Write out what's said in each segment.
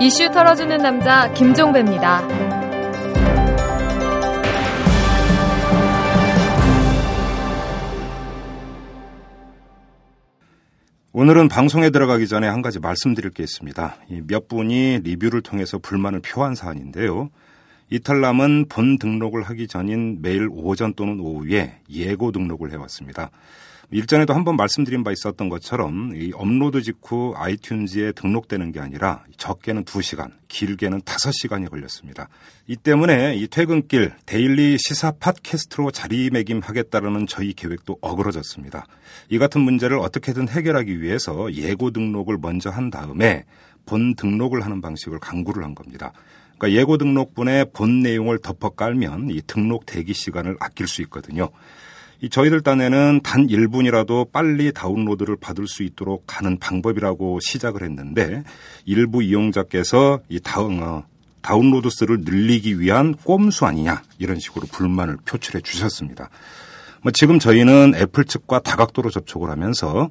이슈 털어주는 남자 김종배입니다. 오늘은 방송에 들어가기 전에 한 가지 말씀드릴 게 있습니다. 몇 분이 리뷰를 통해서 불만을 표한 사안인데요. 이탈남은 본 등록을 하기 전인 매일 오전 또는 오후에 예고 등록을 해왔습니다. 일전에도 한번 말씀드린 바 있었던 것처럼 이 업로드 직후 아이튠즈에 등록되는 게 아니라 적게는 2시간, 길게는 5시간이 걸렸습니다. 이 때문에 이 퇴근길 데일리 시사 팟캐스트로 자리매김하겠다라는 저희 계획도 어그러졌습니다. 이 같은 문제를 어떻게든 해결하기 위해서 예고 등록을 먼저 한 다음에 본 등록을 하는 방식을 강구를 한 겁니다. 그러니까 예고 등록분에 본 내용을 덮어 깔면 이 등록 대기 시간을 아낄 수 있거든요. 이 저희들 딴에는 단 1분이라도 빨리 다운로드를 받을 수 있도록 하는 방법이라고 시작을 했는데 일부 이용자께서 이 다운, 어, 다운로드 수를 늘리기 위한 꼼수 아니냐 이런 식으로 불만을 표출해 주셨습니다. 뭐 지금 저희는 애플 측과 다각도로 접촉을 하면서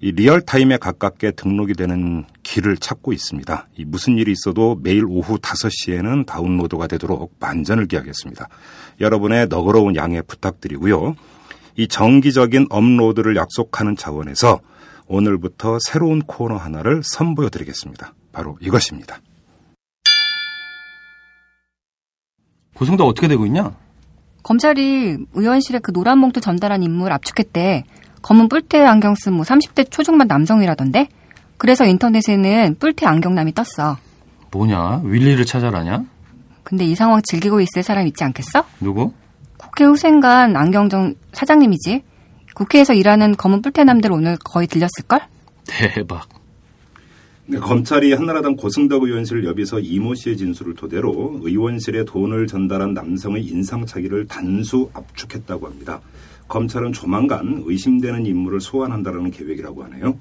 이 real time에 가깝게 등록이 되는 길을 찾고 있습니다. 이 무슨 일이 있어도 매일 오후 5시에는 다운로드가 되도록 만전을 기하겠습니다. 여러분의 너그러운 양해 부탁드리고요. 이 정기적인 업로드를 약속하는 차원에서 오늘부터 새로운 코너 하나를 선보여 드리겠습니다. 바로 이것입니다. 고성도 어떻게 되고 있냐? 검찰이 의원실에 그 노란 봉투 전달한 인물 압축했대. 검은 뿔테 안경 쓴 뭐 30대 초중반 남성이라던데? 그래서 인터넷에는 뿔테 안경남이 떴어. 뭐냐? 윌리를 찾아라냐? 근데 이 상황 즐기고 있을 사람 있지 않겠어? 누구? 국회 후생관 안경정 사장님이지. 국회에서 일하는 검은 뿔테남들 오늘 거의 들렸을걸? 대박. 네, 검찰이 한나라당 고승덕 의원실 옆에서 이모 씨의 진술을 토대로 의원실에 돈을 전달한 남성의 인상착의를 단수 압축했다고 합니다. 검찰은 조만간 의심되는 인물을 소환한다는 계획이라고 하네요.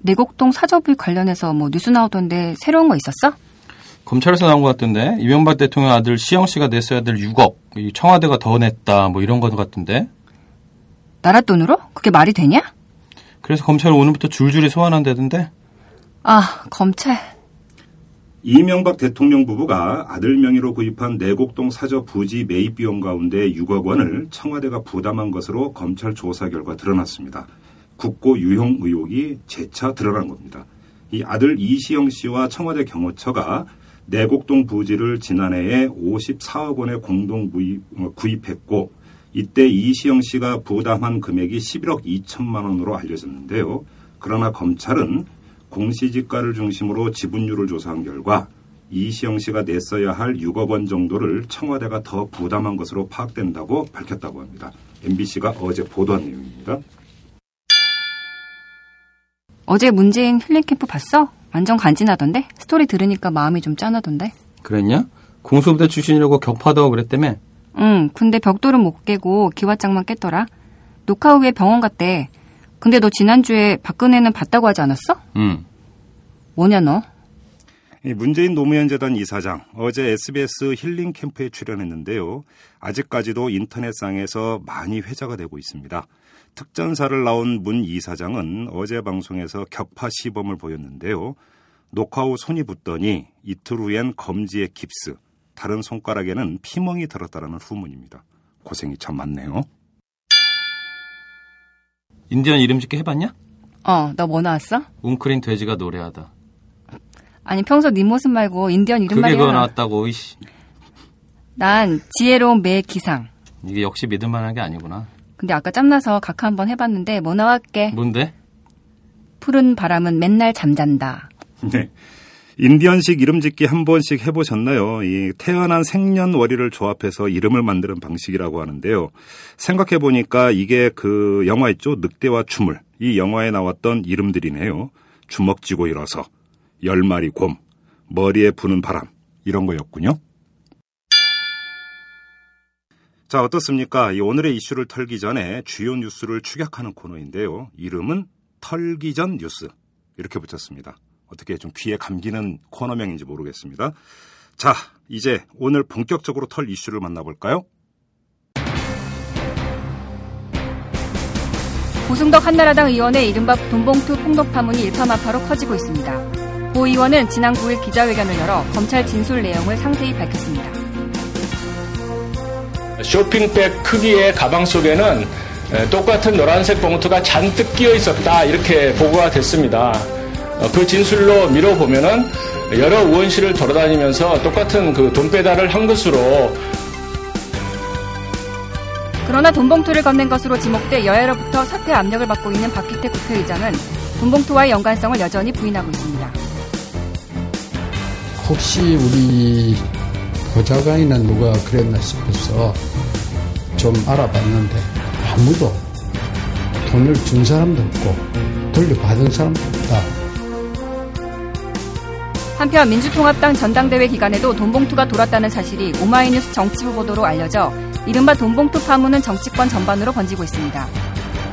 내곡동 사저비 관련해서 뭐 뉴스 나오던데 새로운 거 있었어? 검찰에서 나온 것 같던데 이명박 대통령 아들 시영 씨가 냈어야 될 6억 청와대가 더 냈다 뭐 이런 것 같은데 나라 돈으로? 그게 말이 되냐? 그래서 검찰은 오늘부터 줄줄이 소환한다던데 아 검찰 이명박 대통령 부부가 아들 명의로 구입한 내곡동 사저 부지 매입 비용 가운데 6억 원을 청와대가 부담한 것으로 검찰 조사 결과 드러났습니다. 국고 유형 의혹이 재차 드러난 겁니다. 이 아들 이시영 씨와 청와대 경호처가 내곡동 부지를 지난해에 54억 원에 공동 구입, 어, 구입 했고 이때 이시영 씨가 부담한 금액이 11억 2천만 원으로 알려졌는데요. 그러나 검찰은 공시지가를 중심으로 지분율을 조사한 결과 이시영 씨가 냈어야 할 6억 원 정도를 청와대가 더 부담한 것으로 파악된다고 밝혔다고 합니다. MBC가 어제 보도한 내용입니다. 어제 문재인 힐링 캠프 봤어? 완전 간지나던데? 스토리 들으니까 마음이 좀 짠하던데? 그랬냐? 공수부대 출신이라고 격파한다고 그랬다며? 응, 근데 벽돌은 못 깨고 기왓장만 깼더라. 녹화 후에 병원 갔대. 근데 너 지난주에 박근혜는 봤다고 하지 않았어? 응. 뭐냐 너? 문재인 노무현 재단 이사장 어제 SBS 힐링 캠프에 출연했는데요. 아직까지도 인터넷상에서 많이 회자가 되고 있습니다. 특전사를 나온 문 이사장은 어제 방송에서 격파 시범을 보였는데요. 녹화 후 손이 붓더니 이틀 후엔 검지에 깁스, 다른 손가락에는 피멍이 들었다라는 후문입니다. 고생이 참 많네요. 인디언 이름 짓기 해봤냐? 어, 너 뭐 나왔어? 웅크린 돼지가 노래하다. 아니 평소 네 모습 말고 인디언 이름 그게 말이야. 그거 나왔다고, 이씨. 난 지혜로운 매 기상. 이게 역시 믿을만한 게 아니구나. 근데 아까 짬나서 각하 한번 해봤는데 뭐 나왔게? 뭔데? 푸른 바람은 맨날 잠잔다. 네. 인디언식 이름 짓기 한 번씩 해보셨나요? 이 태어난 생년월일을 조합해서 이름을 만드는 방식이라고 하는데요. 생각해보니까 이게 그 영화 있죠? 늑대와 추물. 이 영화에 나왔던 이름들이네요. 주먹 쥐고 일어서, 열 마리 곰, 머리에 부는 바람. 이런 거였군요. 자, 어떻습니까? 이 오늘의 이슈를 털기 전에 주요 뉴스를 추격하는 코너인데요. 이름은 털기 전 뉴스. 이렇게 붙였습니다. 어떻게 좀 귀에 감기는 코너명인지 모르겠습니다. 자, 이제 오늘 본격적으로 털 이슈를 만나볼까요? 고승덕 한나라당 의원의 이른바 돈봉투 폭력 파문이 일파만파로 커지고 있습니다. 고 의원은 지난 9일 기자회견을 열어 검찰 진술 내용을 상세히 밝혔습니다. 쇼핑백 크기의 가방 속에는 똑같은 노란색 봉투가 잔뜩 끼어 있었다 이렇게 보고가 됐습니다. 어, 그 진술로 미뤄보면은 여러 의원실을 돌아다니면서 똑같은 그 돈 배달을 한 것으로 그러나 돈봉투를 건넨 것으로 지목돼 여야로부터 사퇴 압력을 받고 있는 박희태 국회의장은 돈봉투와의 연관성을 여전히 부인하고 있습니다. 혹시 우리 보좌관이나 누가 그랬나 싶어서 좀 알아봤는데 아무도 돈을 준 사람도 없고 돌려받은 사람도 없다. 한편 민주통합당 전당대회 기간에도 돈봉투가 돌았다는 사실이 오마이뉴스 정치부 보도로 알려져 이른바 돈봉투 파문은 정치권 전반으로 번지고 있습니다.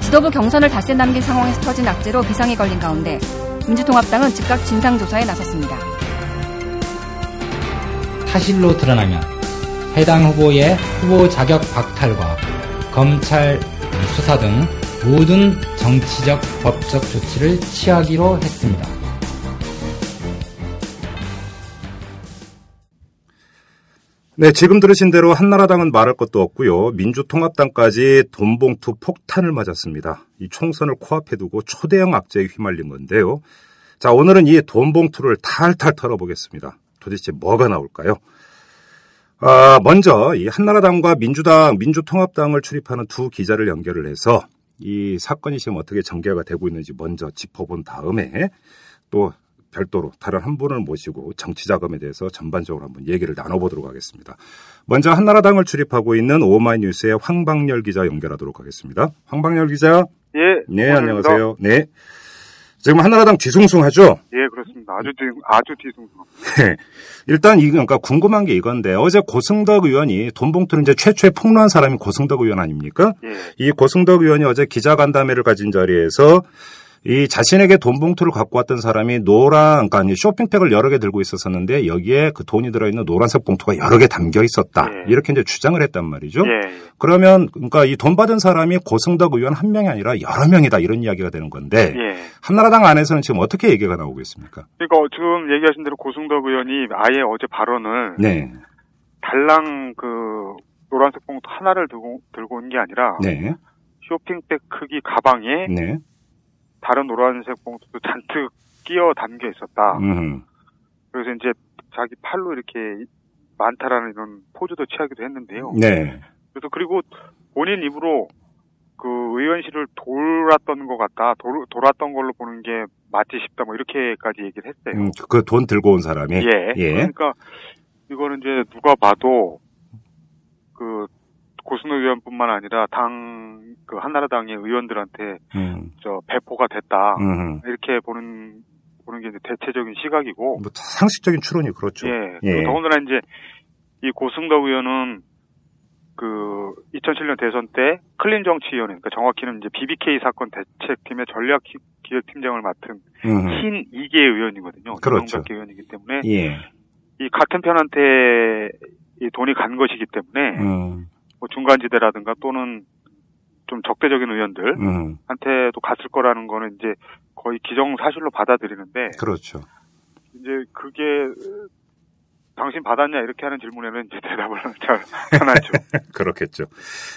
지도부 경선을 닷새 남긴 상황에서 터진 악재로 비상이 걸린 가운데 민주통합당은 즉각 진상조사에 나섰습니다. 사실로 드러나면 해당 후보의 후보 자격 박탈과 검찰 수사 등 모든 정치적 법적 조치를 취하기로 했습니다. 네, 지금 들으신 대로 한나라당은 말할 것도 없고요. 민주통합당까지 돈봉투 폭탄을 맞았습니다. 이 총선을 코앞에 두고 초대형 악재에 휘말린 건데요. 자, 오늘은 이 돈봉투를 탈탈 털어보겠습니다. 도대체 뭐가 나올까요? 아, 먼저 이 한나라당과 민주당, 민주통합당을 출입하는 두 기자를 연결을 해서 이 사건이 지금 어떻게 전개가 되고 있는지 먼저 짚어본 다음에 또 별도로 다른 한 분을 모시고 정치 자금에 대해서 전반적으로 한번 얘기를 나눠보도록 하겠습니다. 먼저 한나라당을 출입하고 있는 오마이뉴스의 황방열 기자 연결하도록 하겠습니다. 황방열 기자. 예. 네, 안녕하세요. 네. 지금 한나라당 뒤숭숭하죠? 예, 그렇습니다. 아주 뒤, 아주 뒤숭숭. 네. 일단 이 그러니까 궁금한 게 이건데 어제 고승덕 의원이 돈 봉투를 이제 최초에 폭로한 사람이 고승덕 의원 아닙니까? 예. 이 고승덕 의원이 어제 기자간담회를 가진 자리에서 이 자신에게 돈 봉투를 갖고 왔던 사람이 노란, 그러니까 쇼핑백을 여러 개 들고 있었었는데 여기에 그 돈이 들어있는 노란색 봉투가 여러 개 담겨 있었다. 예. 이렇게 이제 주장을 했단 말이죠. 예. 그러면 그러니까 이 돈 받은 사람이 고승덕 의원 한 명이 아니라 여러 명이다 이런 이야기가 되는 건데 예. 한나라당 안에서는 지금 어떻게 얘기가 나오고 있습니까? 그러니까 지금 얘기하신 대로 고승덕 의원이 아예 어제 발언을 네, 달랑 그 노란색 봉투 하나를 들고 들고 온 게 아니라 네, 쇼핑백 크기 가방에 네, 다른 노란색 봉투도 잔뜩 끼어 담겨 있었다. 음, 그래서 이제 자기 팔로 이렇게 많다라는 이런 포즈도 취하기도 했는데요. 네, 그래서 그리고 본인 입으로 그 의원실을 돌았던 것 같다, 돌, 돌았던 걸로 보는 게 맞지 싶다, 뭐 이렇게까지 얘기를 했어요. 음, 그돈 들고 온 사람이 예. 예. 그러니까 이거는 이제 누가 봐도 그 고순호 의원뿐만 아니라 당 그 한나라당의 의원들한테 음, 저 배포가 됐다 음, 이렇게 보는 보는 게 이제 대체적인 시각이고 뭐 상식적인 추론이 그렇죠. 예. 예. 더군다나 이제 이 고승덕 의원은 그 2007년 대선 때 클린 정치위원회, 그러니까 정확히는 이제 BBK 사건 대책팀의 전략 기- 기획팀장을 맡은 음, 신 2개 의원이거든요. 그렇죠. 의원이기 때문에 예, 이 같은 편한테 이 돈이 간 것이기 때문에 음, 뭐 중간지대라든가 또는 좀 적대적인 의원들한테도 음, 갔을 거라는 거는 이제 거의 기정사실로 받아들이는데 그렇죠. 이제 그게 어, 당신 받았냐 이렇게 하는 질문에는 이제 대답을 잘안 하죠. 그렇겠죠.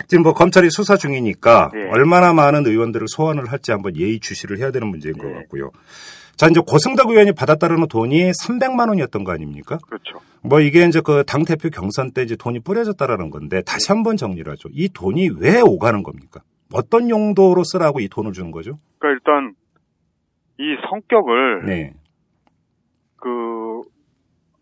지금 뭐 검찰이 수사 중이니까 예. 얼마나 많은 의원들을 소환을 할지 한번 예의 주시를 해야 되는 문제인 것 예. 같고요. 자, 이제 고승덕 의원이 받았다는 돈이 300만 원이었던 거 아닙니까? 그렇죠. 뭐 이게 이제 그 당대표 경선 때 이제 돈이 뿌려졌다라는 건데 다시 한번 정리를 하죠. 이 돈이 왜 오가는 겁니까? 어떤 용도로 쓰라고 이 돈을 주는 거죠? 그러니까 일단 이 성격을 네. 그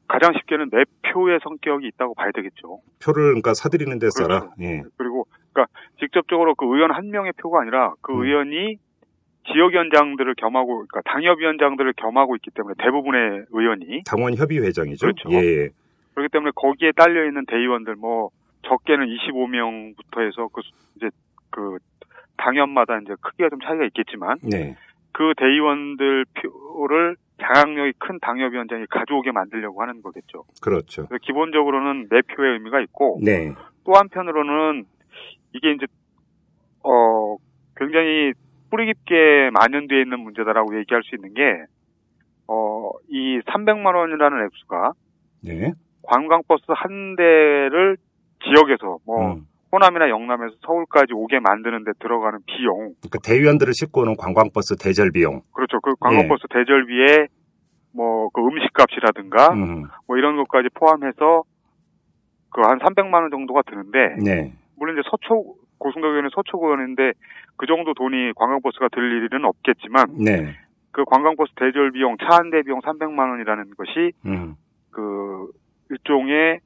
가장 쉽게는 매표의 성격이 있다고 봐야 되겠죠. 표를 그러니까 사들이는 데 써라. 그렇죠. 예. 그리고 그러니까 직접적으로 그 의원 한 명의 표가 아니라 그 음. 의원이 지역위원장들을 겸하고 그러니까 당협위원장들을 겸하고 있기 때문에 대부분의 의원이 당원 협의 회장이죠. 그렇죠. 예. 그렇기 때문에 거기에 딸려 있는 대의원들 뭐 적게는 25명부터 해서 그 수- 이제 그 당협마다 이제 크기가 좀 차이가 있겠지만 네. 그 대의원들 표를 장악력이 큰 당협위원장이 가져오게 만들려고 하는 거겠죠. 그렇죠. 그래서 기본적으로는 매표의 의미가 있고 네. 또 한편으로는 이게 이제 어 굉장히 뿌리 깊게 만연되어 있는 문제다라고 얘기할 수 있는 게, 어, 이 300만 원이라는 액수가 네. 관광버스 한 대를 지역에서 뭐 음. 호남이나 영남에서 서울까지 오게 만드는데 들어가는 비용, 그 대위원들을 싣고 오는 관광버스 대절 비용. 그렇죠. 그 관광버스 대절비에 뭐 그 음식값이라든가 음. 뭐 이런 것까지 포함해서 그 한 300만 원 정도가 드는데 네. 물론 이제 서초 고승도교는 서초구였는데 그 정도 돈이 관광버스가 들 일은 없겠지만 네. 그 관광버스 대절 비용 차 한 대 비용 300만 원이라는 것이 음. 그 일종의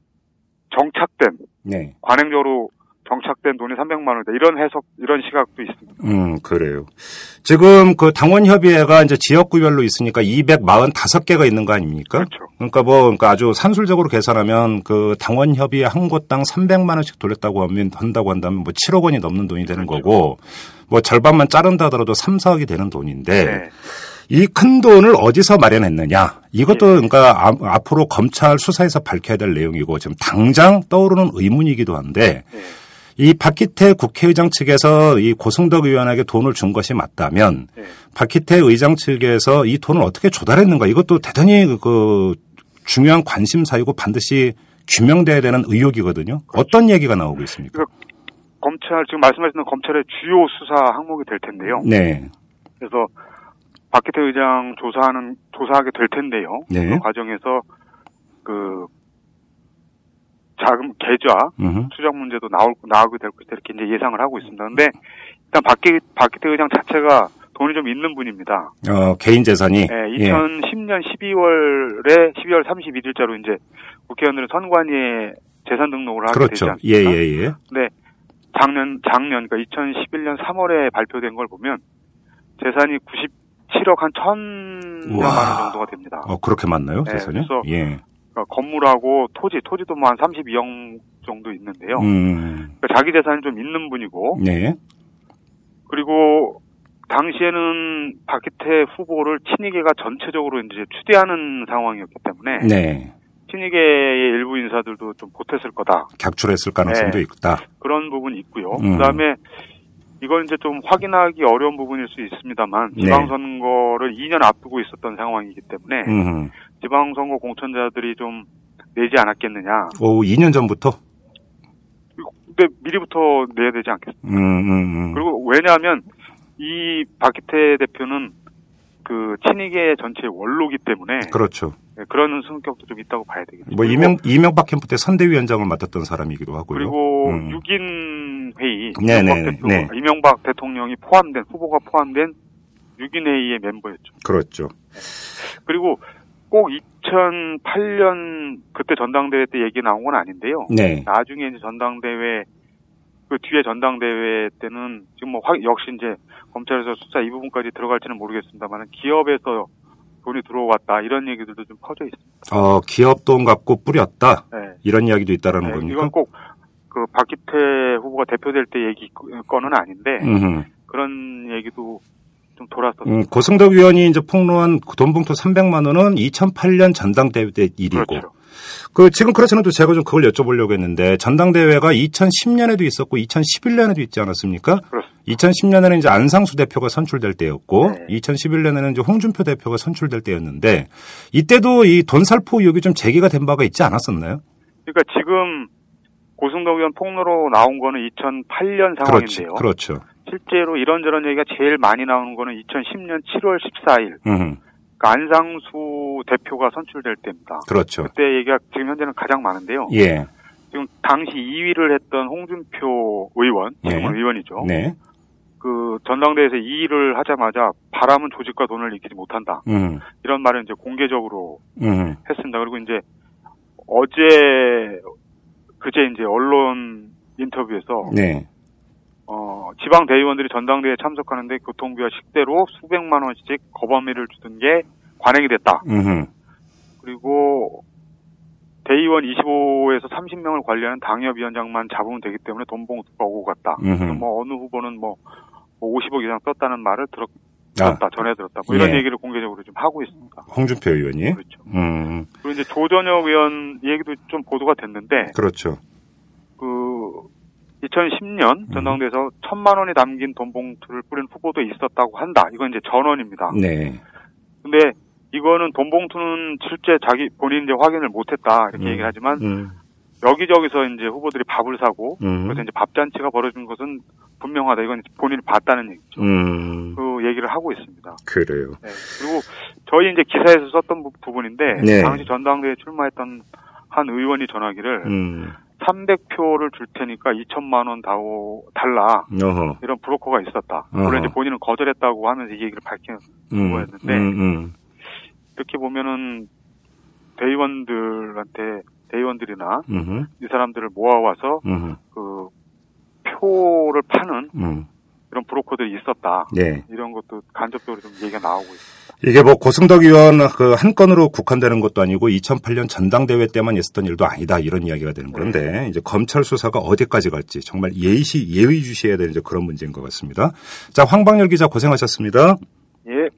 정착된 네. 관행적으로 정착된 돈이 300만 원이다 이런 해석 이런 시각도 있습니다. 음, 그래요. 지금 그 당원협의회가 이제 지역구별로 있으니까 245개가 있는 거 아닙니까? 그렇죠. 그러니까 뭐, 그러니까 아주 산술적으로 계산하면 그 당원 협의회 한 곳당 300만 원씩 돌렸다고 하면, 한다고 한다면 뭐 7억 원이 넘는 돈이 되는 그렇죠. 거고, 뭐 절반만 자른다 하더라도 3, 4억이 되는 돈인데, 네. 이큰 돈을 어디서 마련했느냐? 이것도 예. 그러니까 아- 앞으로 검찰 수사에서 밝혀야 될 내용이고 지금 당장 떠오르는 의문이기도 한데 네. 이 박기태 국회의장 측에서 이 고승덕 의원에게 돈을 준 것이 맞다면 네. 박기태 의장 측에서 이 돈을 어떻게 조달했는가 이것도 대단히 그- 그 중요한 관심사이고 반드시 규명돼야 되는 의혹이거든요. 어떤 얘기가 나오고 있습니까? 검찰 지금 말씀하시는 검찰의 주요 수사 항목이 될 텐데요. 네. 그래서 박기태 의장 조사하는 조사하게 될 텐데요. 네. 그 과정에서 그 자금 계좌 음흠. 추적 문제도 나올 나오게 될 것이다 이렇게 이제 예상을 하고 있습니다. 근데 일단 박기 박기태 의장 자체가 돈이 좀 있는 분입니다. 어, 개인 재산이 예, 예. 2010년 12월에 12월 31일자로 이제 국회의원들은 선관위에 재산 등록을 하게 되지 그렇죠. 않습니까? 예, 예, 예. 근데 작년 작년 그러니까 2011년 3월에 발표된 걸 보면 재산이 97억 한 1천여만 우와. 원 정도가 됩니다. 어, 그렇게 맞나요? 네, 재산이? 그래서 예. 그러니까 건물하고 토지, 토지도 뭐 한 32억 정도 있는데요. 음. 그러니까 자기 재산이 좀 있는 분이고 네. 그리고 당시에는 박기태 후보를 친이계가 전체적으로 이제 추대하는 상황이었기 때문에 네. 친이계의 일부 인사들도 좀 보탰을 거다 격출했을 가능성도 네. 있다. 그런 부분이 있고요. 음. 그다음에 이건 이제 좀 확인하기 어려운 부분일 수 있습니다만 네. 지방선거를 2년 앞두고 있었던 상황이기 때문에 음. 지방선거 공천자들이 좀 내지 않았겠느냐. 오, 2년 전부터? 근데 미리부터 내야 되지 않겠습니까? 음, 음, 음. 그리고 왜냐하면 이 박기태 대표는 그 친이계 전체의 원로기 때문에 그렇죠. 네, 그런 성격도 좀 있다고 봐야 되겠죠. 뭐, 이명, 이명박 캠프 때 선대위원장을 맡았던 사람이기도 하고요. 그리고 음. 6인 회의 네, 이명박, 네, 대표, 네. 이명박 대통령이 포함된 후보가 포함된 6인 회의의 멤버였죠. 그렇죠. 그리고 꼭 2008년 그때 전당대회 때 얘기 나온 건 아닌데요. 네. 나중에 이제 전당대회 그 뒤에 전당대회 때는 지금 뭐 확- 역시 이제 검찰에서 수사 이 부분까지 들어갈지는 모르겠습니다만 기업에서 돈이 들어왔다 이런 얘기들도 좀 퍼져 있습니다. 어, 기업 돈 갖고 뿌렸다. 네. 이런 이야기도 있다라는 네, 겁니까? 이건 꼭 그 박기태 후보가 대표될 때 얘기 건은 아닌데 음흠. 그런 얘기도 좀 돌았었어요. 음, 고승덕 의원이 이제 폭로한 그돈 봉투 300만 원은 2008년 전당대회 때 일이고. 그렇죠. 그 지금 그렇지 않아도 제가 좀 그걸 여쭤보려고 했는데 전당대회가 2010년에도 있었고 2011년에도 있지 않았습니까? 그렇습니다. 2010년에는 이제 안상수 대표가 선출될 때였고 네. 2011년에는 이제 홍준표 대표가 선출될 때였는데 이때도 이 돈살포 의혹이 좀 제기가 된 바가 있지 않았었나요? 그러니까 지금 고승덕 의원 폭로로 나온 거는 2008년 그렇지, 상황인데요. 그렇죠. 실제로 이런저런 얘기가 제일 많이 나오는 거는 2010년 7월 14일 음, 그 안상수 대표가 선출될 때입니다. 그렇죠. 그때 얘기가 지금 현재는 가장 많은데요. 예, 지금 당시 2위를 했던 홍준표 의원, 예. 의원이죠. 네, 그 전당대회에서 2위를 하자마자 바람은 조직과 돈을 잃지 못한다. 음, 이런 말을 이제 공개적으로 음, 했습니다. 그리고 이제 어제 그제 이제 언론 인터뷰에서 네, 어, 지방 대의원들이 전당대회에 참석하는데 교통비와 식대로 수백만 원씩 거범위를 주던 게 관행이 됐다. 음, 그리고 대의원 25에서 30명을 관리하는 당협위원장만 잡으면 되기 때문에 돈 봉투가 오고 갔다. 음, 뭐 어느 후보는 뭐, 뭐 50억 이상 썼다는 말을 들었, 아, 다 전해 들었다. 뭐 이런 예. 얘기를 공개적으로 좀 하고 있습니다. 홍준표 의원이, 그렇죠. 음, 그리고 이제 조전혁 의원 얘기도 좀 보도가 됐는데 그렇죠. 그 2010년 음. 전당대에서 천만 원이 담긴 돈 봉투를 뿌린 후보도 있었다고 한다. 이건 이제 전원입니다. 네. 근데 이거는 돈 봉투는 실제 자기 본인 이제 확인을 못했다 이렇게 음. 얘기를 하지만 음. 여기저기서 이제 후보들이 밥을 사고 음. 그래서 이제 밥잔치가 벌어진 것은 분명하다. 이건 본인이 봤다는 얘기죠. 음. 그 얘기를 하고 있습니다. 그래요. 네. 그리고 저희 이제 기사에서 썼던 부- 부분인데 네. 당시 전당대회 출마했던 한 의원이 전하기를 음. 300표를 줄 테니까 2천만 원 다오 달라 어허. 이런 브로커가 있었다. 어허. 물론 이제 본인은 거절했다고 하면서 이 얘기를 밝힌 음. 거였는데 음. 음. 이렇게 보면은 대의원들한테 대의원들이나 음. 이 사람들을 모아와서 음. 그 표를 파는 음. 이런 브로커들이 있었다. 네. 이런 것도 간접적으로 좀 얘기가 나오고 있습니다. 이게 뭐 고승덕 의원 그 한 건으로 국한되는 것도 아니고 2008년 전당대회 때만 있었던 일도 아니다 이런 이야기가 되는 그런데 이제 검찰 수사가 어디까지 갈지 정말 예의시 예의주시해야 되는 이제 그런 문제인 것 같습니다. 자 황방열 기자 고생하셨습니다. 예.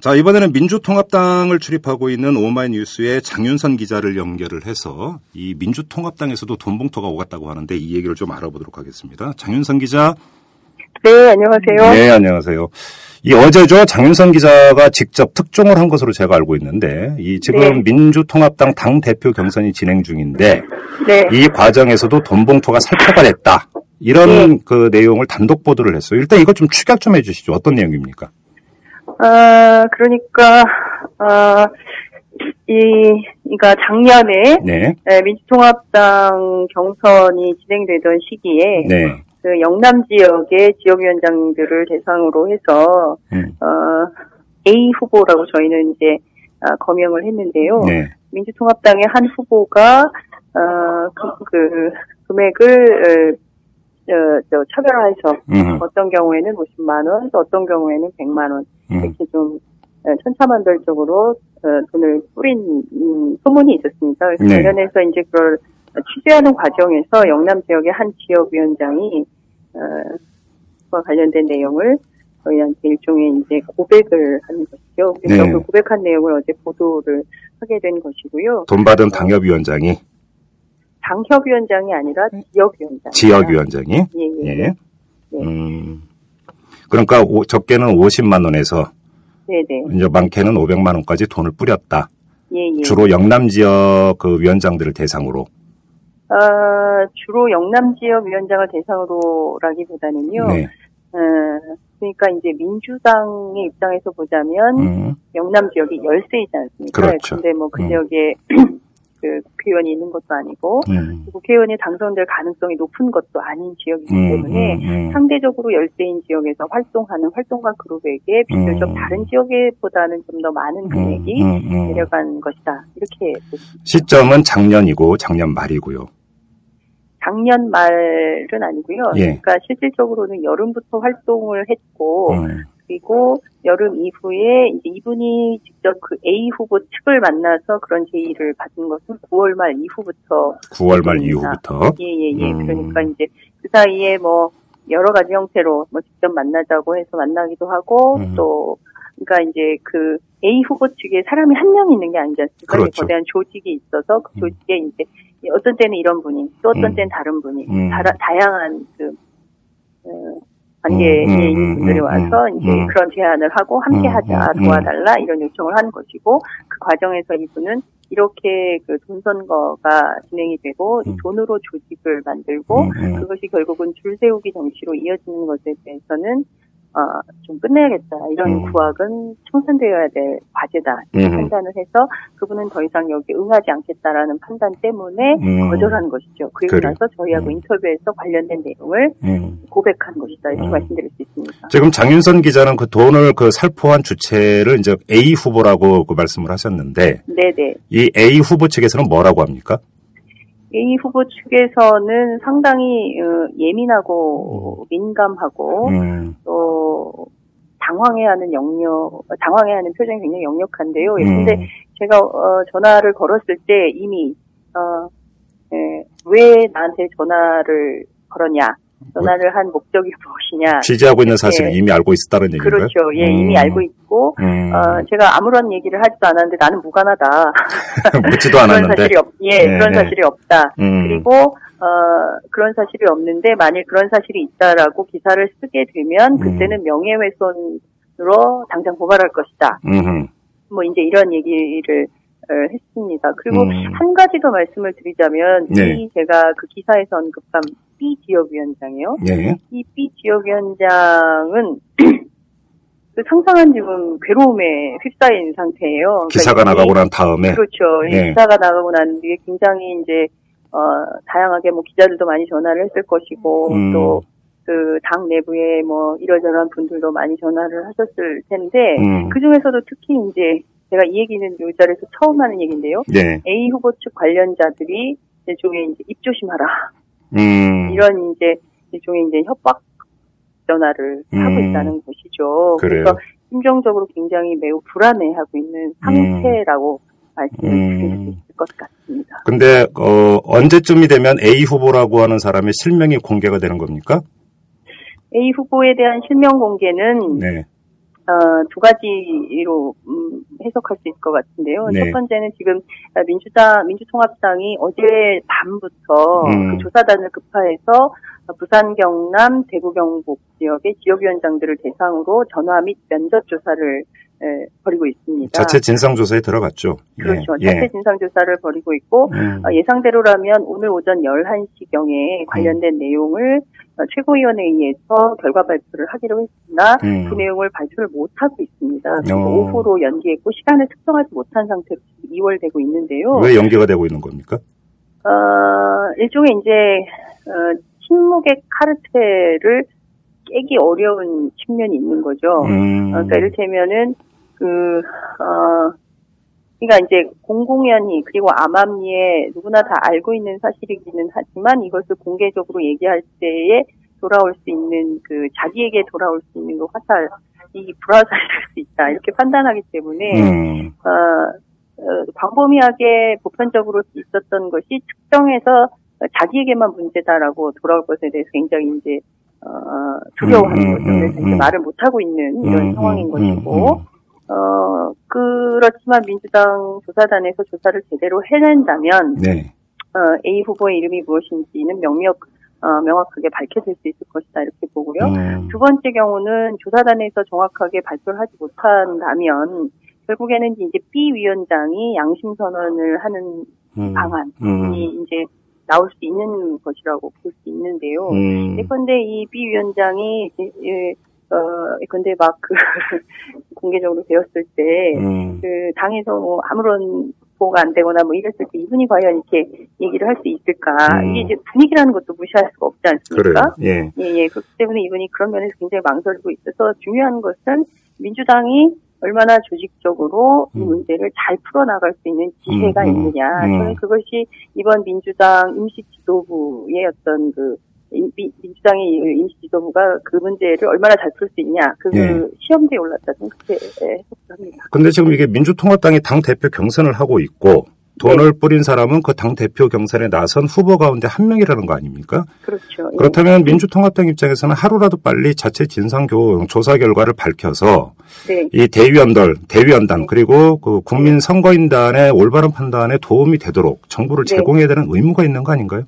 자 이번에는 민주통합당을 출입하고 있는 오마이뉴스의 장윤선 기자를 연결을 해서 이 민주통합당에서도 돈봉투가 오갔다고 하는데 이 얘기를 좀 알아보도록 하겠습니다. 장윤선 기자. 네, 안녕하세요. 네, 안녕하세요. 이 어제죠 장윤선 기자가 직접 특종을 한 것으로 제가 알고 있는데 이 지금 네. 민주통합당 당 대표 경선이 진행 중인데 네. 이 과정에서도 돈봉투가 살포가 됐다 이런 네. 그 내용을 단독 보도를 했어요. 일단 이거 좀 축약 좀 해주시죠. 어떤 내용입니까? 아, 그러니까, 아, 이, 그러니까 작년에 네, 에, 민주통합당 경선이 진행되던 시기에 네, 그 영남 지역의 지역위원장들을 대상으로 해서 음, 어, A 후보라고 저희는 이제 아, 거명을 했는데요. 네, 민주통합당의 한 후보가 어, 그, 그 금액을 어, 저, 저 차별화해서 음, 어떤 경우에는 50만 원, 또 어떤 경우에는 100만 원 음, 이렇게 좀 어, 천차만별적으로 어, 돈을 뿌린 음, 소문이 있었습니다. 그래서 네. 관련해서 이제 그걸 취재하는 과정에서 영남 지역의 한 지역위원장이 어, 그와 관련된 내용을 저희한테 일종의 이제 고백을 하는 것이죠. 그래서 네. 그 고백한 내용을 어제 보도를 하게 된 것이고요. 돈 받은 당협위원장이 당협위원장이 아니라 지역위원장. 지역위원장이 예, 예. 예, 네. 음, 그러니까 오- 적게는 50만 원에서 네네. 이제 많게는 500만 원까지 돈을 뿌렸다. 예, 예. 주로 영남 지역 그 위원장들을 대상으로. 아, 주로 영남 지역 위원장을 대상으로라기보다는요. 네. 어, 그러니까 이제 민주당의 입장에서 보자면 음, 영남 지역이 열세이지 않습니까? 그렇죠. 근데 뭐그 음. 지역에 그 국회의원이 있는 것도 아니고 음, 국회의원이 당선될 가능성이 높은 것도 아닌 지역이기 음, 때문에 음, 음. 상대적으로 열세인 지역에서 활동하는 활동가 그룹에게 비교적 음. 다른 지역보다는 좀 더 많은 금액이 음, 음, 음. 내려간 것이다. 이렇게. 시점은 작년이고 작년 말이고요. 작년 말은 아니고요. 예. 그러니까 실질적으로는 여름부터 활동을 했고 음, 그리고 여름 이후에 이제 이분이 직접 그 A 후보 측을 만나서 그런 제의를 받은 것은 9월 말 이후부터 9월 말. 이후부터. 예예예. 음. 그러니까 이제 그 사이에 뭐 여러 가지 형태로 뭐 직접 만나자고 해서 만나기도 하고 음. 또 그러니까 이제 그 A 후보 측에 사람이 한 명 있는 게 아니지 않습니까? 그렇죠. 거대한 조직이 있어서 그 음. 조직에 이제 어떤 때는 이런 분이 또 어떤 음. 때는 다른 분이 음. 다, 다양한 그 어, 관계에 음, 음, 있는 음, 분들이 음, 와서 음, 이제 음. 그런 제안을 하고 함께 음, 하자 음, 음. 도와달라 이런 요청을 하는 것이고 그 과정에서 이분은 이렇게 그 돈 선거가 진행이 되고 이 음. 돈으로 조직을 만들고 음, 음. 그것이 결국은 줄 세우기 정치로 이어지는 것에 대해서는 어, 좀 끝내야겠다. 이런 음. 구악은 청산되어야 될 과제다. 이렇게 음. 판단을 해서 그분은 더 이상 여기 응하지 않겠다라는 판단 때문에 음. 거절한 것이죠. 그리고 그래. 나서 저희하고 음. 인터뷰에서 관련된 내용을 음. 고백한 것이다. 이렇게 음. 말씀드릴 수 있습니다. 지금 장윤선 기자는 그 돈을 그 살포한 주체를 이제 A 후보라고 그 말씀을 하셨는데 네네. 이 A 후보 측에서는 뭐라고 합니까? A 후보 측에서는 상당히 어, 예민하고 민감하고 음, 또 당황해하는 영역, 당황해하는 표정이 굉장히 역력한데요. 예, 음. 근데 제가 어, 전화를 걸었을 때 이미 어, 예, 왜 나한테 전화를 걸었냐, 전화를 한 목적이 무엇이냐. 취재하고 있는 사실을 예. 이미 알고 있었다는 얘기인가요? 그렇죠. 예, 음, 이미 알고 있고 음, 어, 제가 아무런 얘기를 하지도 않았는데 나는 무관하다. 묻지도 그런 않았는데. 사실이 없, 예, 예, 그런 예. 사실이 없다. 음, 그리고 어, 그런 사실이 없는데 만일 그런 사실이 있다라고 기사를 쓰게 되면 음. 그때는 명예훼손으로 당장 고발할 것이다. 음흠. 뭐 이제 이런 얘기를 어, 했습니다. 그리고 음. 한 가지 더 말씀을 드리자면 네. 이 제가 그 기사에서 언급한 B 지역위원장이요. 예. 이 B 지역위원장은 그 상상한 지금 괴로움에 휩싸인 상태예요. 그러니까 기사가 나가고 난 다음에. 그렇죠. 이 예. 기사가 나가고 난 뒤에 굉장히 이제 어 다양하게 뭐 기자들도 많이 전화를 했을 것이고 음. 또 그 당 내부에 뭐 이러저러한 분들도 많이 전화를 하셨을 텐데 음. 그 중에서도 특히 이제 제가 이 얘기는 이 자리에서 처음 하는 얘기인데요. 네. A 후보 측 관련자들이 일종의 이제 입 조심하라 음. 이런 이제 일종의 이제 협박 전화를 하고 음. 있다는 것이죠. 그래요? 래서 심정적으로 굉장히 매우 불안해하고 있는 상태라고 말씀을 드릴 수 음. 있을 것 같습니다. 근데 어 언제쯤이 되면 A 후보라고 하는 사람의 실명이 공개가 되는 겁니까? A 후보에 대한 실명 공개는 네. 어, 두 가지로 음, 해석할 수 있을 것 같은데요. 네. 첫 번째는 지금 민주당 민주통합당이 어제 밤부터 음. 그 조사단을 급파해서 부산, 경남, 대구, 경북 지역의 지역위원장들을 대상으로 전화 및 면접 조사를 에, 벌이고 있습니다. 자체 진상조사에 들어갔죠. 예. 그렇죠. 예. 자체 진상조사를 벌이고 있고 음. 어, 예상대로라면 오늘 오전 11시경에 관련된 음. 내용을 어, 최고위원회의에서 결과 발표를 하기로 했으나 음. 그 내용을 발표를 못하고 있습니다. 그래서 어. 오후로 연기했고 시간을 특정하지 못한 상태로 2월 되고 있는데요. 왜 연계가 되고 있는 겁니까? 어, 일종의 이제 어, 침묵의 카르텔을 깨기 어려운 측면이 있는 거죠. 음. 어, 그러니까 이를테면은 그 어, 그러니까 이제 공공연히 그리고 암암리에 누구나 다 알고 있는 사실이기는 하지만 이것을 공개적으로 얘기할 때에 돌아올 수 있는 그 자기에게 돌아올 수 있는 그 화살 이 불화살일 수 있다 이렇게 판단하기 때문에 음. 어, 어, 광범위하게 보편적으로 있었던 것이 특정해서 자기에게만 문제다라고 돌아올 것에 대해서 굉장히 이제 어, 두려워하는 음, 음, 거죠. 그래서 음, 이제 음. 말을 못 하고 있는 이런 음, 상황인 음, 것이고 음, 어, 그렇지만 민주당 조사단에서 조사를 제대로 해낸다면 네. 어, A 후보의 이름이 무엇인지는 명명 어, 명확하게 밝혀질 수 있을 것이다 이렇게 보고요. 음. 두 번째 경우는 조사단에서 정확하게 발표를 하지 못한다면 결국에는 이제 B 위원장이 양심 선언을 하는 음. 방안이 음. 이제 나올 수 있는 것이라고 볼 수 있는데요. 음. 예컨대 이 B 위원장이 예, 예, 어, 예컨대 막그 공개적으로 되었을 때 음. 그 당에서 뭐 아무런 보고가 안 되거나 뭐 이랬을 때 이분이 과연 이렇게 얘기를 할 수 있을까 음. 이게 이제 분위기라는 것도 무시할 수가 없지 않습니까? 그래요. 예. 예, 예. 그렇기 때문에 이분이 그런 면에서 굉장히 망설이고 있어서 중요한 것은 민주당이 얼마나 조직적으로 이 음. 문제를 잘 풀어나갈 수 있는 지혜가 음, 음, 있느냐. 음. 저는 그것이 이번 민주당 임시 지도부의 어떤 그 민주당의 이 임시 지도부가 그 문제를 얼마나 잘 풀 수 있냐. 그 예. 시험대에 올랐다는 그렇게 해석합니다. 근데 지금 이게 민주통합당이 당 대표 경선을 하고 있고 돈을 네. 뿌린 사람은 그 당 대표 경선에 나선 후보 가운데 한 명이라는 거 아닙니까? 그렇죠. 예. 그렇다면 민주통합당 입장에서는 하루라도 빨리 자체 진상 교 조사 결과를 밝혀서 네. 이 대위원들, 대위원단 그리고 그 국민 선거인단의 올바른 판단에 도움이 되도록 정보를 네. 제공해야 되는 의무가 있는 거 아닌가요?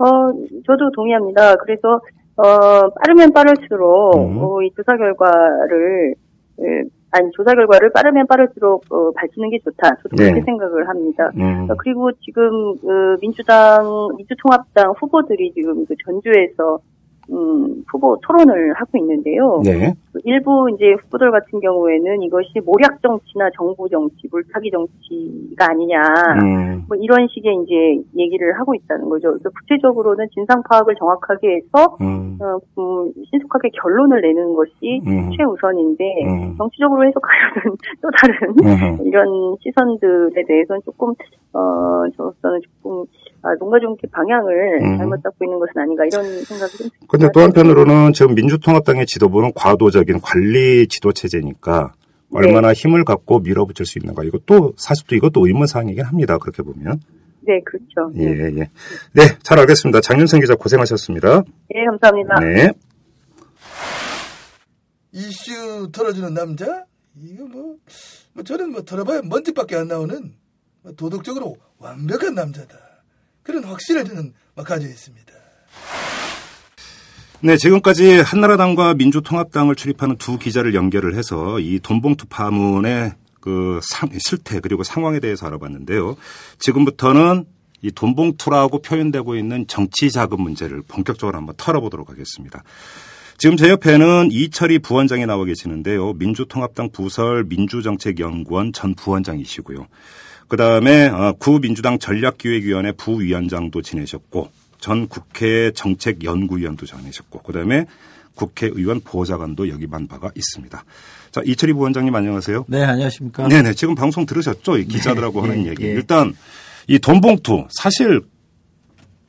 어, 저도 동의합니다. 그래서, 어, 빠르면 빠를수록, 음. 어, 이 조사 결과를, 에, 아니, 조사 결과를 빠르면 빠를수록, 어, 밝히는 게 좋다. 저도 네. 그렇게 생각을 합니다. 음. 어, 그리고 지금, 그, 민주당, 민주통합당 후보들이 지금 그 전주에서, 음, 후보 토론을 하고 있는데요. 네. 일부 이제 후보들 같은 경우에는 이것이 모략 정치나 정부 정치, 물타기 정치가 아니냐. 음. 뭐 이런 식의 이제 얘기를 하고 있다는 거죠. 그래서 구체적으로는 진상 파악을 정확하게 해서 음. 어, 음, 신속하게 결론을 내는 것이 음. 최우선인데 음. 정치적으로 해석하려는 또 다른 음. 이런 시선들에 대해서는 조금 어 저로서는 조금 아, 뭔가 좀 이렇게 방향을 음. 잘못 잡고 있는 것은 아닌가 이런 생각이 좀 근데 또 한편으로는 지금 민주통합당의 지도부는 과도적인 관리 지도 체제니까 얼마나 힘을 갖고 밀어붙일 수 있는가. 이것도 사실 또 이것도 의문사항이긴 합니다. 그렇게 보면. 네 그렇죠. 예, 예. 네, 잘 알겠습니다. 장윤성 기자 고생하셨습니다. 네 감사합니다. 네. 이슈 털어주는 남자? 이거 뭐, 뭐 저는 뭐 털어봐야 먼지밖에 안 나오는 뭐 도덕적으로 완벽한 남자다. 그런 확신을 저는 가져 있습니다. 네, 지금까지 한나라당과 민주통합당을 출입하는 두 기자를 연결을 해서 이 돈봉투 파문의 그 상, 실태 그리고 상황에 대해서 알아봤는데요. 지금부터는 이 돈봉투라고 표현되고 있는 정치 자금 문제를 본격적으로 한번 털어보도록 하겠습니다. 지금 제 옆에는 이철희 부원장이 나와 계시는데요. 민주통합당 부설 민주정책연구원 전 부원장이시고요. 그 다음에 어, 구민주당 전략기획위원회 부위원장도 지내셨고 전 국회 정책연구위원도 지내셨고 그 다음에 국회의원 보좌관도 역임한 바가 있습니다. 자 이철희 부원장님 안녕하세요. 네 안녕하십니까. 네네 지금 방송 들으셨죠? 이 기자들하고 네, 하는 예, 얘기. 예. 일단 이 돈봉투 사실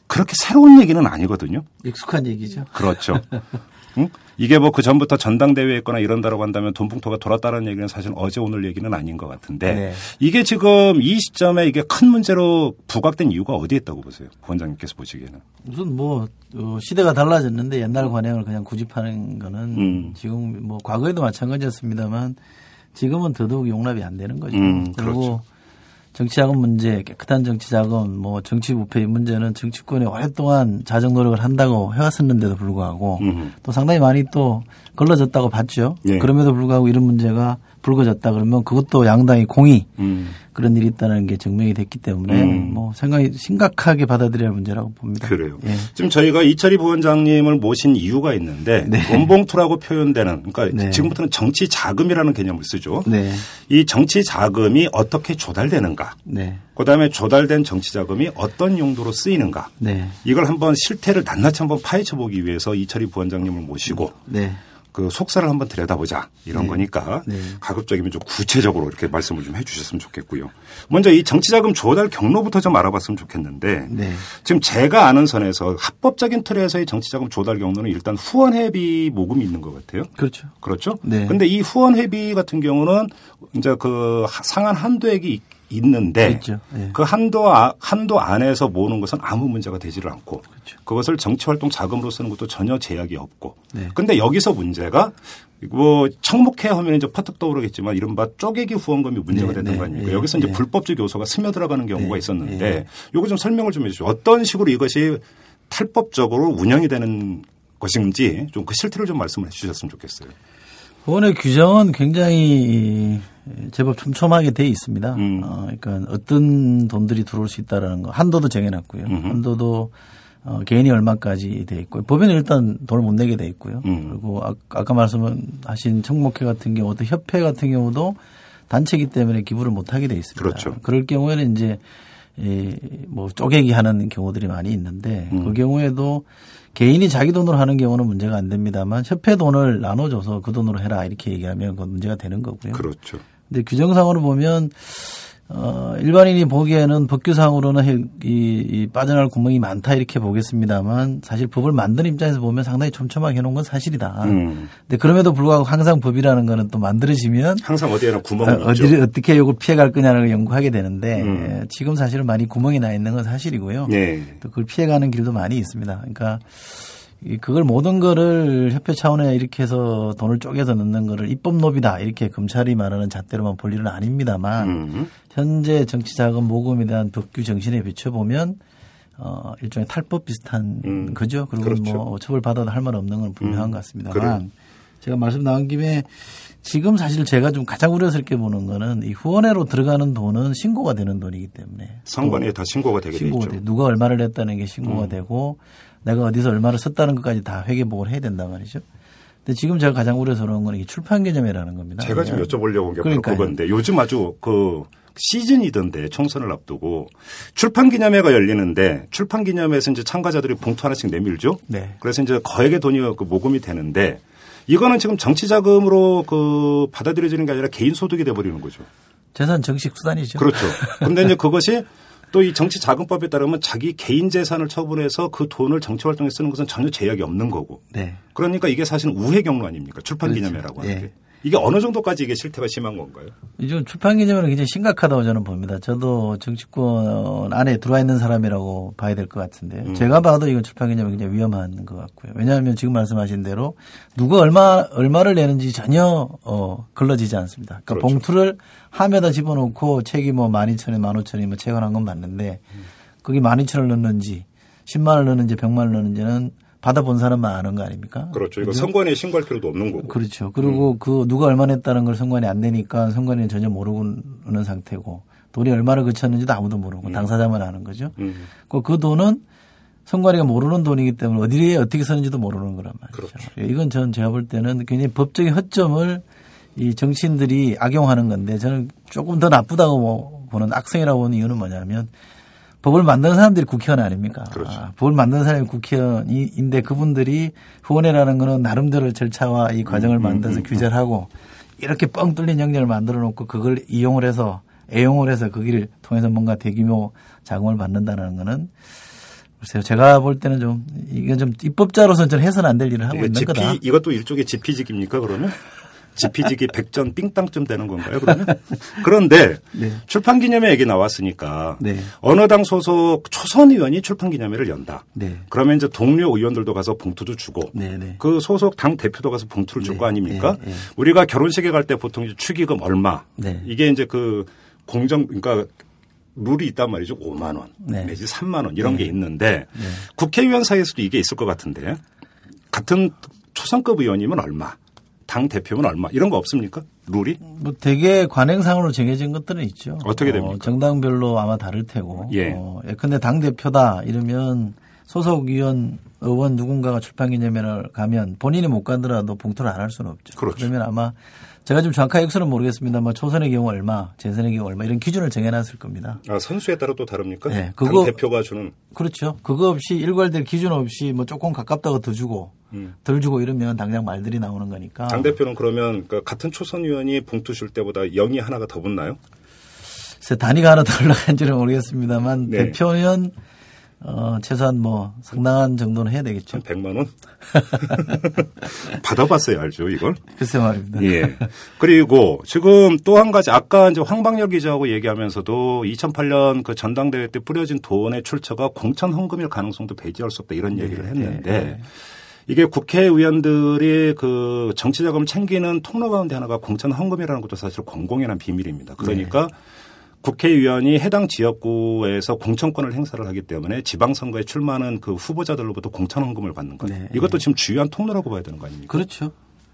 그렇게 새로운 얘기는 아니거든요. 익숙한 얘기죠. 그렇죠. 응? 이게 뭐 그 전부터 전당대회에 있거나 이런다라고 한다면 돈봉투가 돌았다는 얘기는 사실 어제 오늘 얘기는 아닌 것 같은데 네. 이게 지금 이 시점에 이게 큰 문제로 부각된 이유가 어디에 있다고 보세요? 부원장님께서 보시기에는. 무슨 뭐 어, 시대가 달라졌는데 옛날 관행을 그냥 구집하는 거는 음. 지금 뭐 과거에도 마찬가지였습니다만 지금은 더더욱 용납이 안 되는 거죠. 음, 그리고 그렇죠. 정치자금 문제, 깨끗한 정치자금, 뭐 정치 부패 문제는 정치권이 오랫동안 자정 노력을 한다고 해왔었는데도 불구하고 음. 또 상당히 많이 또 걸러졌다고 봤죠. 예. 그럼에도 불구하고 이런 문제가 불거졌다 그러면 그것도 양당의 공의 음. 그런 일이 있다는 게 증명이 됐기 때문에 음. 뭐 생각이 심각하게 받아들여야 할 문제라고 봅니다. 그래요. 예. 지금 저희가 이철희 부원장님을 모신 이유가 있는데 네. 돈봉투라고 표현되는 그러니까 네. 지금부터는 정치 자금이라는 개념을 쓰죠. 네. 이 정치 자금이 어떻게 조달되는가? 네. 그다음에 조달된 정치 자금이 어떤 용도로 쓰이는가? 네. 이걸 한번 실태를 낱낱이 한번 파헤쳐 보기 위해서 이철희 부원장님을 모시고 네. 그 속사를 한번 들여다보자 이런 네. 거니까 네. 가급적이면 좀 구체적으로 이렇게 말씀을 좀 해주셨으면 좋겠고요. 먼저 이 정치자금 조달 경로부터 좀 알아봤으면 좋겠는데 네. 지금 제가 아는 선에서 합법적인 틀에서의 정치자금 조달 경로는 일단 후원회비 모금이 있는 것 같아요. 그렇죠. 그렇죠. 네. 근데 이 후원회비 같은 경우는 이제 그 상한 한도액이 있- 있는데. 예. 그 한도 아- 한도 안에서 모으는 것은 아무 문제가 되지를 않고 그렇죠. 그것을 정치 활동 자금으로 쓰는 것도 전혀 제약이 없고 네. 근데 여기서 문제가 뭐 청목회 하면 이제 퍼뜩 떠오르겠지만 이른바 쪼개기 후원금이 문제가 네, 됐던 네, 거 아닙니까? 예, 여기서 이제 예. 불법적 요소가 스며들어가는 경우가 네, 있었는데 예. 요거 좀 설명을 좀 해주시죠. 어떤 식으로 이것이 탈법적으로 운영이 되는 것인지 좀 그 실태를 좀 말씀을 해주셨으면 좋겠어요. 후원의 규정은 굉장히 제법 촘촘하게 돼 있습니다. 음. 어, 그러니까 어떤 돈들이 들어올 수 있다라는 거 한도도 정해놨고요. 음흠. 한도도 어, 개인이 얼마까지 돼 있고 법에는 일단 돈을 못 내게 돼 있고요. 음. 그리고 아, 아까 말씀하신 청목회 같은 경우, 또 협회 같은 경우도 단체이기 때문에 기부를 못 하게 돼 있습니다. 그렇죠. 그럴 경우에는 이제 이, 뭐 쪼개기 하는 경우들이 많이 있는데 음. 그 경우에도 개인이 자기 돈으로 하는 경우는 문제가 안 됩니다만 협회 돈을 나눠줘서 그 돈으로 해라 이렇게 얘기하면 그건 문제가 되는 거고요. 그렇죠. 근데 규정상으로 보면 어 일반인이 보기에는 법규상으로는 해- 이, 이 빠져나갈 구멍이 많다 이렇게 보겠습니다만 사실 법을 만드는 입장에서 보면 상당히 촘촘하게 해놓은 건 사실이다. 음. 근데 그럼에도 불구하고 항상 법이라는 거는 또 만들어지면 항상 어디에나 구멍이 어. 어디를 어떻게 이걸 피해갈 거냐는 걸 연구하게 되는데 음. 예, 지금 사실은 많이 구멍이 나 있는 건 사실이고요. 네. 또 그걸 피해가는 길도 많이 있습니다. 그러니까 이 그걸 모든 거를 협회 차원에 이렇게 해서 돈을 쪼개서 넣는 거를 입법 노비다 이렇게 검찰이 말하는 잣대로만 볼 일은 아닙니다만 음. 현재 정치 자금 모금에 대한 법규 정신에 비춰보면 어 일종의 탈법 비슷한 음. 거죠. 그리고 그렇죠. 뭐 처벌 받아도 할 말 없는 건 분명한 음. 것 같습니다만 그래요. 제가 말씀 나온 김에 지금 사실 제가 좀 가장 우려스럽게 보는 거는 이 후원회로 들어가는 돈은 신고가 되는 돈이기 때문에 상관에 또다 신고가 되게 돼 신고가. 돼. 누가 얼마를 냈다는 게 신고가 음. 되고 내가 어디서 얼마를 썼다는 것까지 다 회계복을 해야 된단 말이죠. 근데 지금 제가 가장 우려스러운 건 이게 출판 개념이라는 겁니다. 제가 지금 여쭤보려고 온게 바로. 그건데 요즘 아주 그 시즌이던데 총선을 앞두고 출판 기념회가 열리는데 출판 기념회에서 이제 참가자들이 봉투 하나씩 내밀죠. 네. 그래서 이제 거액의 돈이 그 모금이 되는데 이거는 지금 정치 자금으로 그 받아들여지는 게 아니라 개인 소득이 돼 버리는 거죠. 재산 정식 수단이죠. 그렇죠. 근데 이제 그것이 또 이 정치 자금법에 따르면 자기 개인 재산을 처분해서 그 돈을 정치 활동에 쓰는 것은 전혀 제약이 없는 거고. 네. 그러니까 이게 사실은 우회 경로 아닙니까? 출판 그렇죠. 기념회라고 하는 예. 게. 이게 어느 정도까지 이게 실태가 심한 건가요? 이좀 출판 개념은 굉장히 심각하다고 저는 봅니다. 저도 정치권 안에 들어와 있는 사람이라고 봐야 될 것 같은데요. 음. 제가 봐도 이건 출판 개념이 굉장히 위험한 것 같고요. 왜냐하면 지금 말씀하신 대로 누가 얼마 얼마를 내는지 전혀 어 걸러지지 않습니다. 그러니까 그렇죠. 봉투를 함에다 집어넣고 책이 뭐 12,000원, 15,000원이 뭐 채권한 건 맞는데 거기 12,000원을 넣는지 10만 원 넣는지 100만 원 넣는지는 받아본 사람만 아는 거 아닙니까? 그렇죠. 이거? 선관위에 신고할 필요도 없는 거고. 그렇죠. 그리고 그 누가 얼마 냈다는 걸 선관위 안 되니까 선관위는 전혀 모르는 상태고 돈이 얼마를 그쳤는지도 아무도 모르고 당사자만 아는 거죠. 음. 그, 그 돈은 선관위가 모르는 돈이기 때문에 어디에 어떻게 쓰는지도 모르는 거란 말이죠. 그렇죠. 예, 이건 전 제가 볼 때는 굉장히 법적인 허점을 이 정치인들이 악용하는 건데 저는 조금 더 나쁘다고 뭐 보는 악성이라고 보는 이유는 뭐냐면 법을 만드는 사람들이 국회의원 아닙니까? 그렇죠. 아, 법을 만드는 사람이 국회의원인데 그분들이 후원회라는 거는 나름대로 절차와 이 과정을 음, 만들어서 규제를 하고 이렇게 뻥 뚫린 영역을 만들어 놓고 그걸 이용을 해서 애용을 해서 그 길을 통해서 뭔가 대규모 자금을 받는다는 거는 글쎄요. 제가 볼 때는 좀 이게 좀 입법자로서는 좀 해서는 안 될 일을 하고 있는 지피, 거다. 이것도 일종의 지피직입니까 그러면? 지피직이 백전 삥땅쯤 되는 건가요 그러면? 그런데 네. 출판 기념회 얘기 나왔으니까 네. 어느 당 소속 초선 의원이 출판 기념회를 연다. 네. 그러면 이제 동료 의원들도 가서 봉투도 주고 네, 네. 그 소속 당 대표도 가서 봉투를 줄 거 아닙니까? 네, 네. 우리가 결혼식에 갈 때 보통 이제 축의금 얼마 네. 이게 이제 그 공정 그러니까 룰이 있단 말이죠. 5만 원 네. 내지 3만 원 이런 게 있는데 국회의원 사이에서도 이게 있을 것 같은데 같은 초선급 의원이면 얼마 당 대표면 얼마 이런 거 없습니까? 룰이? 뭐 되게 관행상으로 정해진 것들은 있죠. 어떻게 됩니까? 어, 정당별로 아마 다를 테고. 예. 어, 예컨대 당 대표다 이러면 소속 의원 의원 누군가가 출판 기념회를 가면 본인이 못 가더라도 봉투를 안 할 수는 없죠. 그렇죠. 러면 아마 제가 좀 정확하게 액수는 모르겠습니다만 초선의 경우 얼마, 재선의 경우 얼마 이런 기준을 정해놨을 겁니다. 아, 선수에 따라 또 다릅니까? 네, 당 그거- 대표가 주는 그렇죠. 그거 없이 일괄될 기준 없이 뭐 조금 가깝다고 더 주고 음. 덜 주고 이러면 당장 말들이 나오는 거니까. 당 대표는 그러면 그 같은 초선 의원이 봉투 줄 때보다 0이 하나가 더 붙나요? 단위가 하나 더 올라간지는 모르겠습니다만 네. 대표는 어, 최소한 뭐 상당한 정도는 해야 되겠죠. 한 100만 원? 받아봤어야 알죠, 이걸? 글쎄 말입니다. 예. 그리고 지금 또 한 가지 아까 이제 황방열 기자하고 얘기하면서도 2008년 그 전당대회 때 뿌려진 돈의 출처가 공천 헌금일 가능성도 배제할 수 없다 이런 얘기를 했는데 네. 이게 국회의원들이 그 정치 자금을 챙기는 통로 가운데 하나가 공천 헌금이라는 것도 사실 공공연한 비밀입니다. 그러니까 국회의원이 해당 지역구에서 공천권을 행사를 하기 때문에 지방선거에 출마하는 그 후보자들로부터 공천 헌금을 받는 거예요. 네. 이것도 지금 주요한 통로라고 봐야 되는 거 아닙니까? 그렇죠.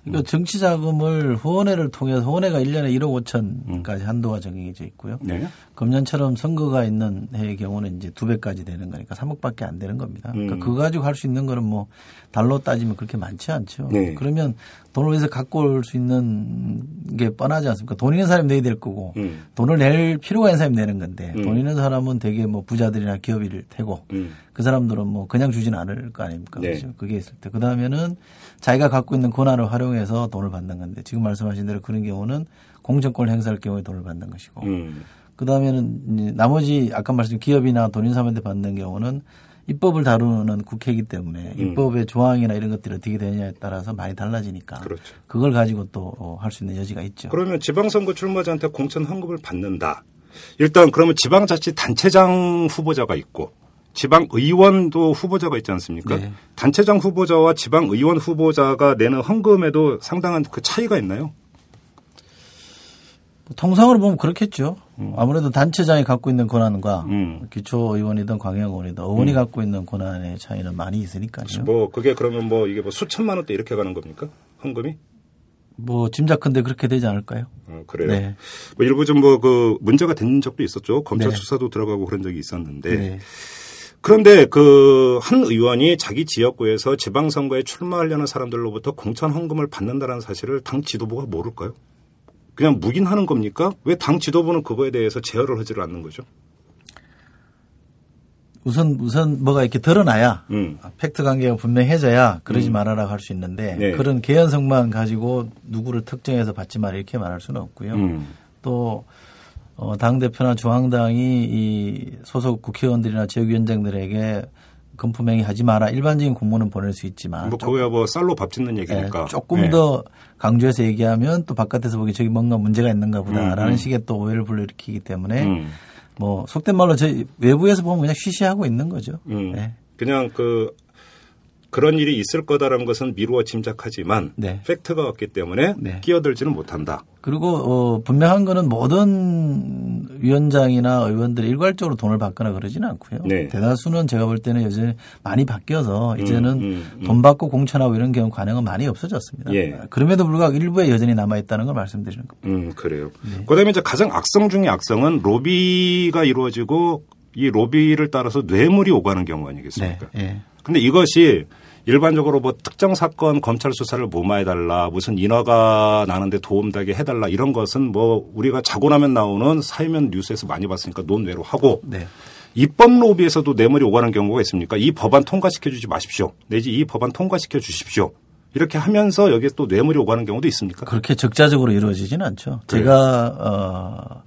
그러니까 정치 자금을 후원회를 통해서 후원회가 1년에 1억 5천까지 한도가 정해져 있고요. 네. 금년처럼 선거가 있는 해의 경우는 이제 두 배까지 되는 거니까 3억밖에 안 되는 겁니다. 그러니까 음. 그거 가지고 할 수 있는 거는 뭐 달러 따지면 그렇게 많지 않죠. 네. 그러면 돈을 위해서 갖고 올 수 있는 게 뻔하지 않습니까? 돈 있는 사람이 내야 될 거고 음. 돈을 낼 필요가 있는 사람이 내는 건데 음. 돈 있는 사람은 되게 뭐 부자들이나 기업일 테고 음. 그 사람들은 뭐 그냥 주지는 않을 거 아닙니까? 네. 그렇죠? 그게 있을 때. 그 다음에는 자기가 갖고 있는 권한을 활용해서 돈을 받는 건데 지금 말씀하신 대로 그런 경우는 공정권을 행사할 경우에 돈을 받는 것이고 음. 그 다음에는 나머지 아까 말씀 기업이나 돈 있는 사람한테 받는 경우는 입법을 다루는 국회이기 때문에 음. 입법의 조항이나 이런 것들이 어떻게 되느냐에 따라서 많이 달라지니까 그렇죠. 그걸 가지고 또 할 수 있는 여지가 있죠. 그러면 지방선거 출마자한테 공천 헌금을 받는다. 일단 그러면 지방자치단체장 후보자가 있고 지방 의원도 후보자가 있지 않습니까? 네. 단체장 후보자와 지방 의원 후보자가 내는 헌금에도 상당한 그 차이가 있나요? 통상으로 보면 그렇겠죠. 아무래도 단체장이 갖고 있는 권한과 음. 기초 의원이든 광역 의원이든 의원이 갖고 있는 권한의 차이는 많이 있으니까요. 뭐 그게 그러면 뭐 이게 뭐 수천만 원대 이렇게 가는 겁니까? 헌금이? 뭐 짐작컨대 그렇게 되지 않을까요? 어, 그래요. 네. 뭐 일부 좀 뭐 그 문제가 된 적도 있었죠. 검찰 네. 수사도 들어가고 그런 적이 있었는데 네. 그런데 그 한 의원이 자기 지역구에서 지방선거에 출마하려는 사람들로부터 공천 헌금을 받는다는 사실을 당 지도부가 모를까요? 그냥 묵인하는 겁니까? 왜 당 지도부는 그거에 대해서 제어를 하지를 않는 거죠? 우선 우선 뭐가 이렇게 드러나야 음. 팩트 관계가 분명해져야 그러지 말아라 할 수 있는데 네. 그런 개연성만 가지고 누구를 특정해서 받지 마라 이렇게 말할 수는 없고요. 음. 또 어, 당 대표나 중앙당이 이 소속 국회의원들이나 지역위원장들에게 금품행위 하지 마라 일반적인 공문은 보낼 수 있지만 뭐 그거야 뭐 쌀로 밥 짓는 얘기니까. 예, 조금 네. 더 강조해서 얘기하면 또 바깥에서 보기 저기 뭔가 문제가 있는가 보다라는 음, 음. 식의 또 오해를 불러일으키기 때문에 음. 뭐 속된 말로 저희 외부에서 보면 그냥 쉬쉬하고 있는 거죠. 음. 네. 그냥 그 그런 일이 있을 거다라는 것은 미루어 짐작하지만 네. 팩트가 없기 때문에 네. 끼어들지는 못한다. 그리고 어, 분명한 거는 모든 위원장이나 의원들이 일괄적으로 돈을 받거나 그러지는 않고요. 네. 대다수는 제가 볼 때는 여전히 많이 바뀌어서 이제는 음, 음. 돈 받고 공천하고 이런 경우 관행은 많이 없어졌습니다. 예. 그럼에도 불구하고 일부에 여전히 남아 있다는 걸 말씀드리는 겁니다. 음, 그래요. 네. 그다음에 이제 가장 악성 중의 악성은 로비가 이루어지고 이 로비를 따라서 뇌물이 오가는 경우 아니겠습니까? 네. 예. 근데 이것이 일반적으로 뭐 특정 사건 검찰 수사를 무마해달라 무슨 인허가 나는데 도움되게 해달라 이런 것은 뭐 우리가 자고 나면 나오는 사회면 뉴스에서 많이 봤으니까 논외로 하고 네. 입법 로비에서도 뇌물이 오가는 경우가 있습니까? 이 법안 통과시켜 주지 마십시오. 내지 이 법안 통과시켜 주십시오. 이렇게 하면서 여기에 또 뇌물이 오가는 경우도 있습니까? 그렇게 적자적으로 이루어지지는 않죠. 그래요? 제가 어,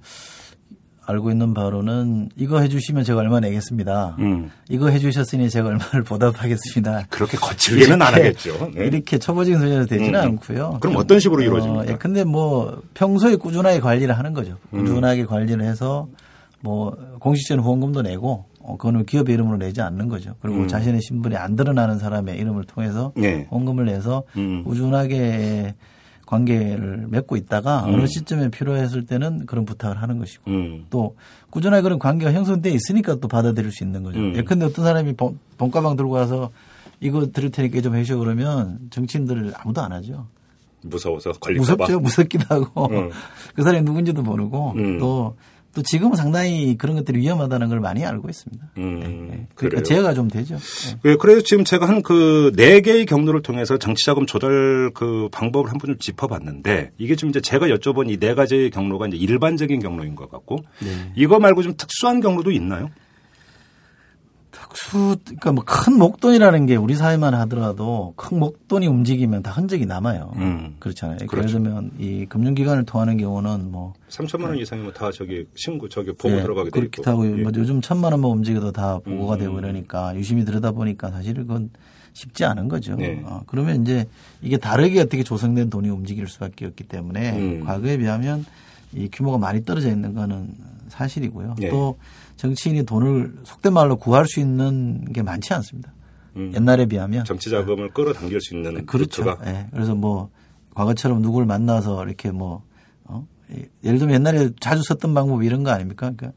알고 있는 바로는 이거 해주시면 제가 얼마 내겠습니다. 음. 이거 해주셨으니 제가 얼마를 보답하겠습니다. 그렇게 거칠게는 안 하겠죠. 네. 이렇게 초보적인 소리는 되지는 음, 음. 않고요. 그럼 어떤 식으로 이루어집니까? 어, 예, 근데 뭐 평소에 꾸준하게 관리를 하는 거죠. 음. 꾸준하게 관리를 해서 뭐 공식적인 후원금도 내고 어, 그거는 기업의 이름으로 내지 않는 거죠. 그리고 음. 자신의 신분이 안 드러나는 사람의 이름을 통해서 네. 후원금을 내서 음. 꾸준하게 관계를 맺고 있다가 음. 어느 시점에 필요했을 때는 그런 부탁을 하는 것이고 음. 또 꾸준하게 그런 관계가 형성돼 있으니까 또 받아들일 수 있는 거죠. 음. 예컨대 어떤 사람이 본- 본가방 들고 와서 이거 들을 테니까 좀 해줘 그러면 정치인들 아무도 안 하죠. 무서워서 걸릴까 봐. 무섭죠. 무섭기도 하고 음. 그 사람이 누군지도 모르고 음. 또, 또 지금은 상당히 그런 것들이 위험하다는 걸 많이 알고 있습니다. 음, 그러니까 그래요. 제어가 좀 되죠. 네. 예, 그래서 지금 제가 한 그 네 개의 경로를 통해서 정치자금 조달 그 방법을 한번 좀 짚어봤는데 이게 좀 이제 제가 여쭤본 이 네 가지의 경로가 이제 일반적인 경로인 것 같고 네. 이거 말고 좀 특수한 경로도 있나요? 특수, 그러니까 뭐 큰 목돈이라는 게 우리 사회만 하더라도 큰 목돈이 움직이면 다 흔적이 남아요. 음. 그렇잖아요. 그렇죠. 예를 들면 이 금융기관을 통하는 경우는 뭐 3천만 원 이상이면 다 저기 신고 저기 보고 예, 들어가게 돼 그렇기도. 하고 예. 뭐 요즘 천만 원만 움직여도 다 보고가 음. 되고 이러니까 유심히 들여다보니까 사실 그건 쉽지 않은 거죠. 네. 어, 그러면 이제 이게 다르게 어떻게 조성된 돈이 움직일 수밖에 없기 때문에 음. 과거에 비하면 이 규모가 많이 떨어져 있는 거는 사실이고요. 네. 또 정치인이 돈을 속된 말로 구할 수 있는 게 많지 않습니다. 음. 옛날에 비하면 정치 자금을 끌어당길 수 있는 그렇죠. 루트가 예. 그래서 뭐 과거처럼 누구를 만나서 이렇게 뭐 어? 예, 예를 들면 옛날에 자주 썼던 방법 이런 거 아닙니까? 그러니까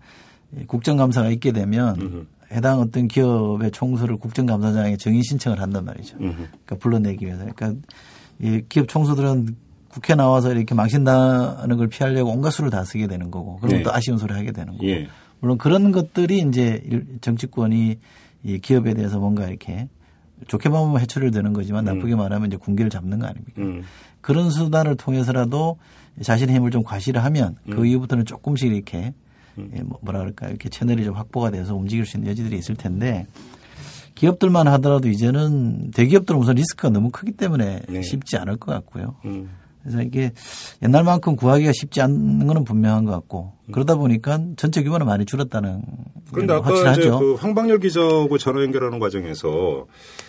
이 국정감사가 있게 되면 음흠. 해당 어떤 기업의 총수를 국정감사장에 정인 신청을 한단 말이죠. 음흠. 그러니까 불러내기 위해서. 그러니까 이 기업 총수들은 국회 나와서 이렇게 망신당하는 걸 피하려고 온갖 수를 다 쓰게 되는 거고 그러면 네. 또 아쉬운 소리 하게 되는 거고 예. 물론 그런 것들이 이제 일- 정치권이 이 기업에 대해서 뭔가 이렇게 좋게 보면 해초를 드는 거지만 나쁘게 말하면 이제 군기를 잡는 거 아닙니까? 음. 그런 수단을 통해서라도 자신의 힘을 좀 과시를 하면 음. 그 이후부터는 조금씩 이렇게 예, 뭐- 뭐라 그럴까 이렇게 채널이 좀 확보가 돼서 움직일 수 있는 여지들이 있을 텐데 기업들만 하더라도 이제는 대기업들은 우선 리스크가 너무 크기 때문에 네. 쉽지 않을 것 같고요. 음. 그래서 이게 옛날만큼 구하기가 쉽지 않은 거는 분명한 것 같고 그러다 보니까 전체 규모는 많이 줄었다는 그런데 게 아까 이제 확실하죠. 그 황방열 기자하고 전화 연결하는 과정에서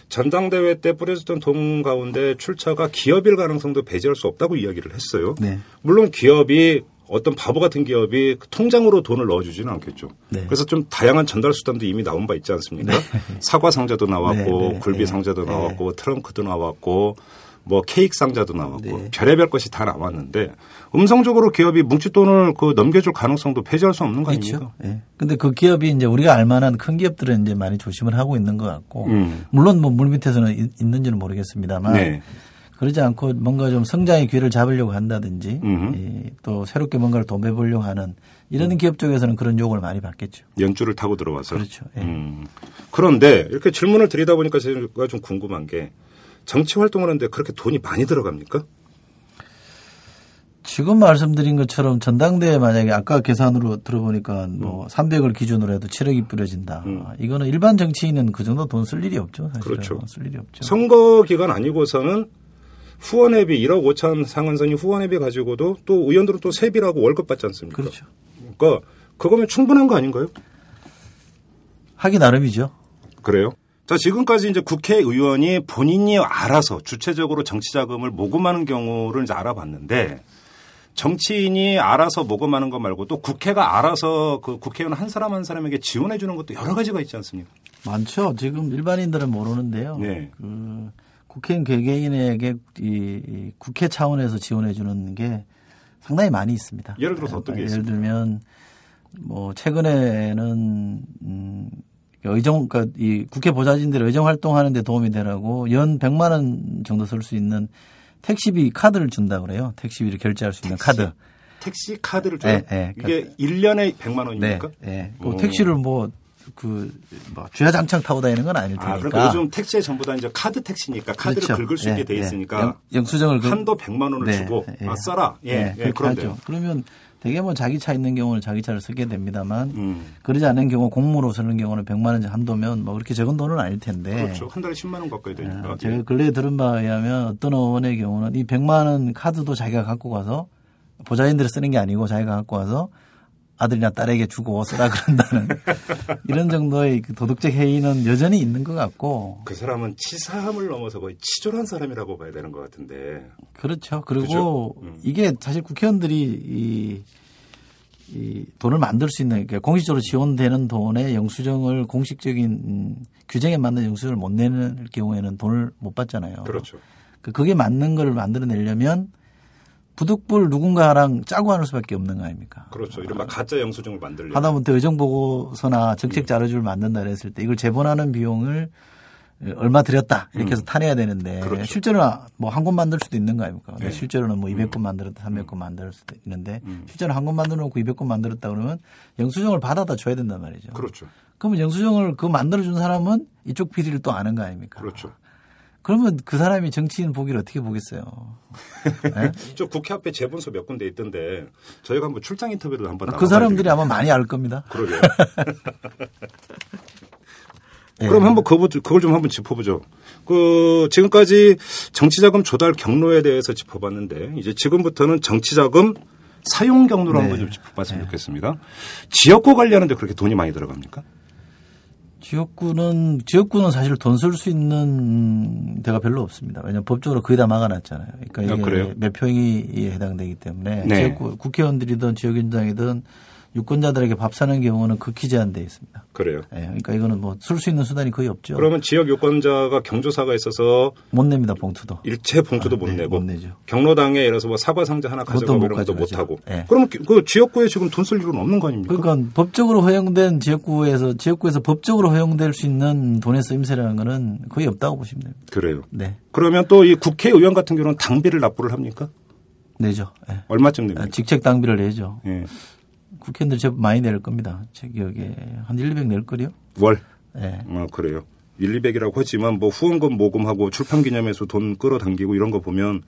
전당대회 때 뿌려졌던 돈 가운데 출처가 기업일 가능성도 배제할 수 없다고 이야기를 했어요. 네. 물론 기업이 어떤 바보 같은 기업이 그 통장으로 돈을 넣어주지는 않겠죠. 네. 그래서 좀 다양한 전달 수단도 이미 나온 바 있지 않습니까? 사과 상자도 나왔고 네, 네, 굴비 네. 상자도 네. 나왔고 트렁크도 나왔고 뭐 케이크 상자도 나왔고 네. 별의별 것이 다 나왔는데 음성적으로 기업이 뭉칫돈을 그 넘겨줄 가능성도 배제할 수 없는 거 아닙니까? 그렇죠. 예. 근데 그 기업이 이제 우리가 알만한 큰 기업들은 이제 많이 조심을 하고 있는 것 같고 음. 물론 뭐 물밑에서는 있- 있는지는 모르겠습니다만 네. 그러지 않고 뭔가 좀 성장의 기회를 잡으려고 한다든지. 이, 또 새롭게 뭔가를 더 매보려고 하는 이런 기업 쪽에서는 그런 요구를 많이 받겠죠. 연줄을 타고 들어와서. 그렇죠. 예. 음. 그런데 이렇게 질문을 드리다 보니까 제가 좀 궁금한 게 정치 활동을 하는데 그렇게 돈이 많이 들어갑니까? 지금 말씀드린 것처럼 전당대회 만약에 아까 계산으로 들어보니까 뭐 300을 기준으로 해도 7억이 뿌려진다. 음. 이거는 일반 정치인은 그 정도 돈 쓸 일이 없죠. 사실은. 그렇죠. 쓸 일이 없죠. 선거 기간 아니고서는 후원회비 1억 5천 상한선이 후원회비 가지고도 또 의원들은 또 세비라고 월급 받지 않습니까? 그렇죠. 그러니까 그거면 충분한 거 아닌가요? 하기 나름이죠. 그래요? 자, 지금까지 이제 국회의원이 본인이 알아서 주체적으로 정치 자금을 모금하는 경우를 이제 알아봤는데 정치인이 알아서 모금하는 것 말고 또 국회가 알아서 그 국회의원 한 사람 한 사람에게 지원해 주는 것도 여러 가지가 있지 않습니까? 많죠. 지금 일반인들은 모르는데요. 네. 그 국회의원 개개인에게 이, 이 국회 차원에서 지원해 주는 게 상당히 많이 있습니다. 예를 들어서 어떤 게 예를 있습니까? 들면 뭐 최근에는 음 의정 그러니까 이 국회 보좌진들 의정 활동하는 데 도움이 되라고 연 100만 원 정도 쓸 수 있는 택시비 카드를 준다 그래요. 택시비를 결제할 수 있는 택시? 카드. 택시 카드를 줘요? 네, 네. 이게 1년에 100만 원입니까? 네. 네. 그 오. 택시를 뭐, 그, 뭐, 주야장창 타고 다니는 건 아닐 테니까. 아, 그러니까 요즘 택시에 전부 다 이제 카드 택시니까 카드를 그렇죠. 긁을 수 있게 예, 돼 예. 있으니까 영- 영수증을 그- 한도 100만 원을 네, 주고 예. 아 써라. 예, 네, 예, 그런데. 그러면 되게 뭐 자기 차 있는 경우는 자기 차를 쓰게 됩니다만 음. 그러지 않는 경우 공무로 쓰는 경우는 100만 원 한도면 뭐 그렇게 적은 돈은 아닐 텐데. 그렇죠. 한 달에 10만 원 가까이 되니까. 아, 제가 근래에 들은 바에 의하면 어떤 의원의 경우는 이 100만 원 카드도 자기가 갖고 가서 보좌진들이 쓰는 게 아니고 자기가 갖고 와서 아들이나 딸에게 주고 쓰라 그런다는 이런 정도의 그 도덕적 해이는 여전히 있는 것 같고 그 사람은 치사함을 넘어서 거의 치졸한 사람이라고 봐야 되는 것 같은데. 그렇죠. 그리고? 음. 이게 사실 국회의원들이 이, 이 돈을 만들 수 있는 그러니까 공식적으로 지원되는 돈의 영수증을 공식적인 음, 규정에 맞는 영수증을 못 내는 경우에는 돈을 못 받잖아요. 그렇죠. 그 그게 맞는 걸 만들어내려면 부득불 누군가랑 짜고 하는 수밖에 없는 거 아닙니까? 그렇죠. 이른바 가짜 영수증을 만들려면. 하다못해 의정보고서나 정책 자료집을 만든다 그랬을 때 이걸 제본하는 비용을 얼마 들였다 이렇게 해서 타내야 되는데 음. 그렇죠. 실제로는 뭐 한 권 만들 수도 있는 거 아닙니까? 네. 실제로는 뭐 200권 만들었다 300권 만들 수도 있는데 음. 실제로 한 권 만들어 놓고 200권 만들었다 그러면 영수증을 받아다 줘야 된단 말이죠. 그렇죠. 그러면 영수증을 그 만들어준 사람은 이쪽 비리를 또 아는 거 아닙니까? 그렇죠. 그러면 그 사람이 정치인 보기를 어떻게 보겠어요? 네? 저 국회 앞에 재본소 몇 군데 있던데 저희가 한번 출장 인터뷰를 한번 그 사람들이. 아마 많이 알 겁니다. 그러게요. 예. 그럼 한번 그걸 좀 한번 짚어보죠. 그, 지금까지 정치자금 조달 경로에 대해서 짚어봤는데, 이제 지금부터는 정치자금 사용 경로를 네. 한번 좀 짚어봤으면 좋겠습니다. 지역구 관리하는데 그렇게 돈이 많이 들어갑니까? 지역구는 지역구는 사실 돈 쓸 수 있는 데가 별로 없습니다. 왜냐하면 법적으로 거의 다 막아놨잖아요. 그러니까 이게 아? 몇 평이 해당되기 때문에 네. 지역구 국회의원들이든 지역위원장이든 유권자들에게 밥 사는 경우는 극히 제한돼 있습니다. 그래요. 예, 그러니까 이거는 뭐 쓸 수 있는 수단이 거의 없죠. 그러면 지역 유권자가 경조사가 있어서 못 냅니다 봉투도. 일체 봉투도 아, 못 네, 내고 못 내죠. 경로당에 예를 들어서 뭐 사과 상자 하나 그것도 가져가고 못 이런 것도 못 가져가죠. 하고 예. 그러면 그 지역구에 지금 돈 쓸 일은 없는 거 아닙니까? 그러니까 법적으로 허용된 지역구에서 지역구에서 법적으로 허용될 수 있는 돈의 쓰임새라는 거는 거의 없다고 보시면 됩니다. 그래요. 네, 그러면 또 이 국회의원 같은 경우는 당비를 납부를 합니까? 내죠. 예. 얼마쯤 냅니까? 아, 직책 당비를 내죠. 예. 국회의원들 제법 많이 낼 겁니다. 제 기억에 한 1, 200 낼 거요. 월. 예. 어, 그래요. 1, 200이라고 하지만 뭐 후원금 모금하고 출판 기념회에서 돈 끌어당기고 이런 거 보면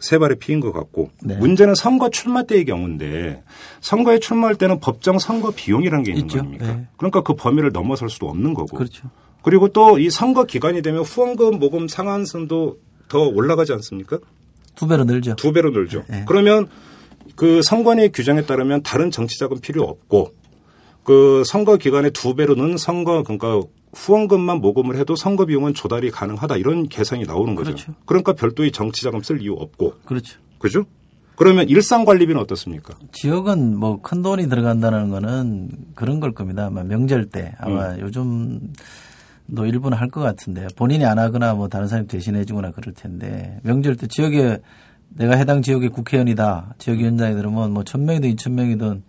세 발의 피인 것 같고 네. 문제는 선거 출마 때의 경우인데 선거에 출마할 때는 법정 선거 비용이라는 게 있는 있죠. 거 아닙니까? 네. 그러니까 그 범위를 넘어설 수도 없는 거고. 그렇죠. 그리고 또 이 선거 기간이 되면 후원금 모금 상한선도 더 올라가지 않습니까? 두 배로 늘죠. 두 배로 늘죠. 네. 그러면 그 선관위 규정에 따르면 다른 정치 자금 필요 없고 그 선거 기간에 두 배로 는 선거 그러니까 후원금만 모금을 해도 선거 비용은 조달이 가능하다 이런 계산이 나오는 거죠. 그렇죠. 그러니까 별도의 정치 자금 쓸 이유 없고 그렇죠. 그죠? 그러면 일상 관리비는 어떻습니까? 지역은 뭐 큰 돈이 들어간다는 거는 그런 걸 겁니다. 아마 명절 때 아마 음. 요즘도 일부는 할 것 같은데 본인이 안 하거나 뭐 다른 사람이 대신해 주거나 그럴 텐데 명절 때 지역에 내가 해당 지역의 국회의원이다. 지역위원장이 들으면 뭐 천명이든 이천명이든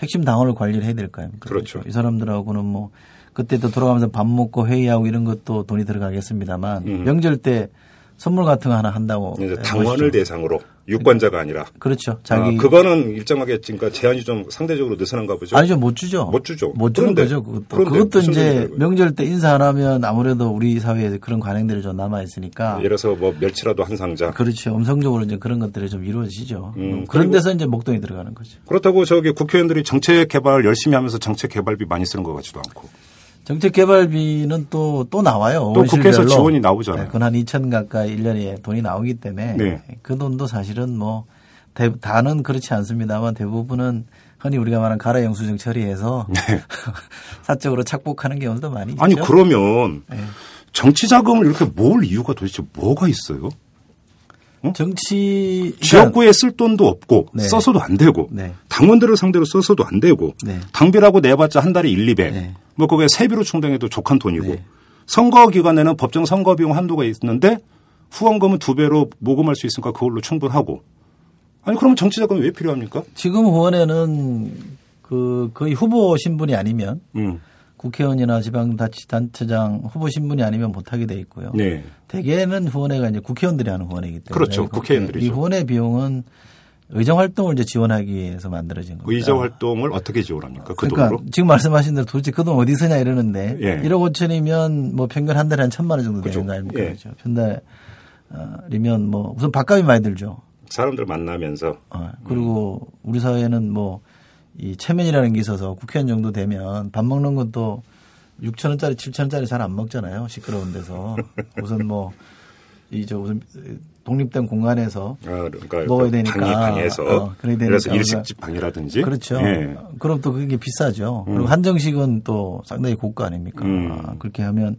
핵심 당원을 관리를 해야 될 거 아닙니까? 그렇죠. 이 사람들하고는 뭐 그때도 돌아가면서 밥 먹고 회의하고 이런 것도 돈이 들어가겠습니다만 음. 명절 때 선물 같은 거 하나 한다고 해 당원을. 대상으로 유권자가 아니라 그렇죠. 자기 아, 그거는 일정하게 그러니까 제한이 좀 상대적으로 느슨한가 보죠. 아니죠 못 주죠. 못 주죠. 못 주는 그런데, 거죠. 그것도 그런데 그것도 이제. 명절 때 인사 안 하면 아무래도 우리 사회에 그런 관행들이 좀 남아 있으니까 예를 들어서 뭐 멸치라도 한 상자. 그렇죠. 음성적으로 이제 그런 것들이 좀 이루어지죠. 음, 그런 그리고- 데서 이제 목돈이 들어가는 거죠. 그렇다고 저기 국회의원들이 정책 개발 열심히 하면서 정책 개발비 많이 쓰는 것 같지도 않고. 정책 개발비는 또, 또 나와요. 또 국회에서. 지원이 나오잖아요. 네, 그건 한 2천 가까이 1년에 돈이 나오기 때문에 네. 그 돈도 사실은 뭐 대, 다는 그렇지 않습니다만 대부분은 흔히 우리가 말하는 가라 영수증 처리해서 사적으로 착복하는 경우도 많이 있죠. 네. 아니 그러면 네. 정치 자금을 이렇게 모을 이유가 도대체 뭐가 있어요? 정치 지역구에 쓸 돈도 없고 네. 써서도 안 되고 네. 당원들을 상대로 써서도 안 되고 네. 당비라고 내봤자 한 달에 1, 200. 네. 뭐 그게 세비로 충당해도 족한 돈이고 네. 선거 기간에는 법정 선거 비용 한도가 있는데 후원금은 두 배로 모금할 수 있으니까 그걸로 충분하고 아니 그러면 정치 자금이 왜 필요합니까? 지금 후원에는 그 거의 후보 신분이 아니면 음. 국회의원이나 지방자치단체장 후보 신분이 아니면 못하게 돼 있고요. 네. 대개는 후원회가 이제 국회의원들이 하는 후원회이기 때문에 그렇죠. 그- 국회의원들이죠. 이 후원회 비용은 의정 활동을 이제 지원하기 위해서 만들어진 겁니다. 의정 활동을 어떻게 지원합니까? 그 그러니까 돈으로? 지금 말씀하신 대로 도대체 그 돈 어디 쓰냐 이러는데 예. 1억 5천이면 뭐 평균 한 달에 한 천만 원 정도. 되는 거 아닙니까? 예. 그렇죠. 편달이면 뭐 우선 밥값이 많이 들죠. 사람들 만나면서 어, 그리고 우리 사회는 뭐 이 체면이라는 게 있어서 국회의원 정도 되면 밥 먹는 것도 6천 원짜리, 7천 원짜리 잘 안 먹잖아요. 시끄러운 데서 우선 뭐 이저 우선 독립된 공간에서 아, 그러니까 먹어야 그 되니까 방이 방에서 어, 그래야 되니까 그래서 일식집 방이라든지 그렇죠. 예. 그럼 또 그게 비싸죠. 음. 그리고 한정식은 또 상당히 고가 아닙니까? 음. 아, 그렇게 하면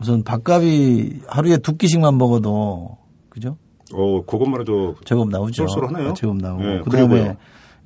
우선 밥값이 하루에 두 끼씩만 먹어도 그죠? 어, 그것만 해도 제법 나오죠. 쏠쏠하네요. 아, 제법 나오고. 예, 그다음에 그리고요.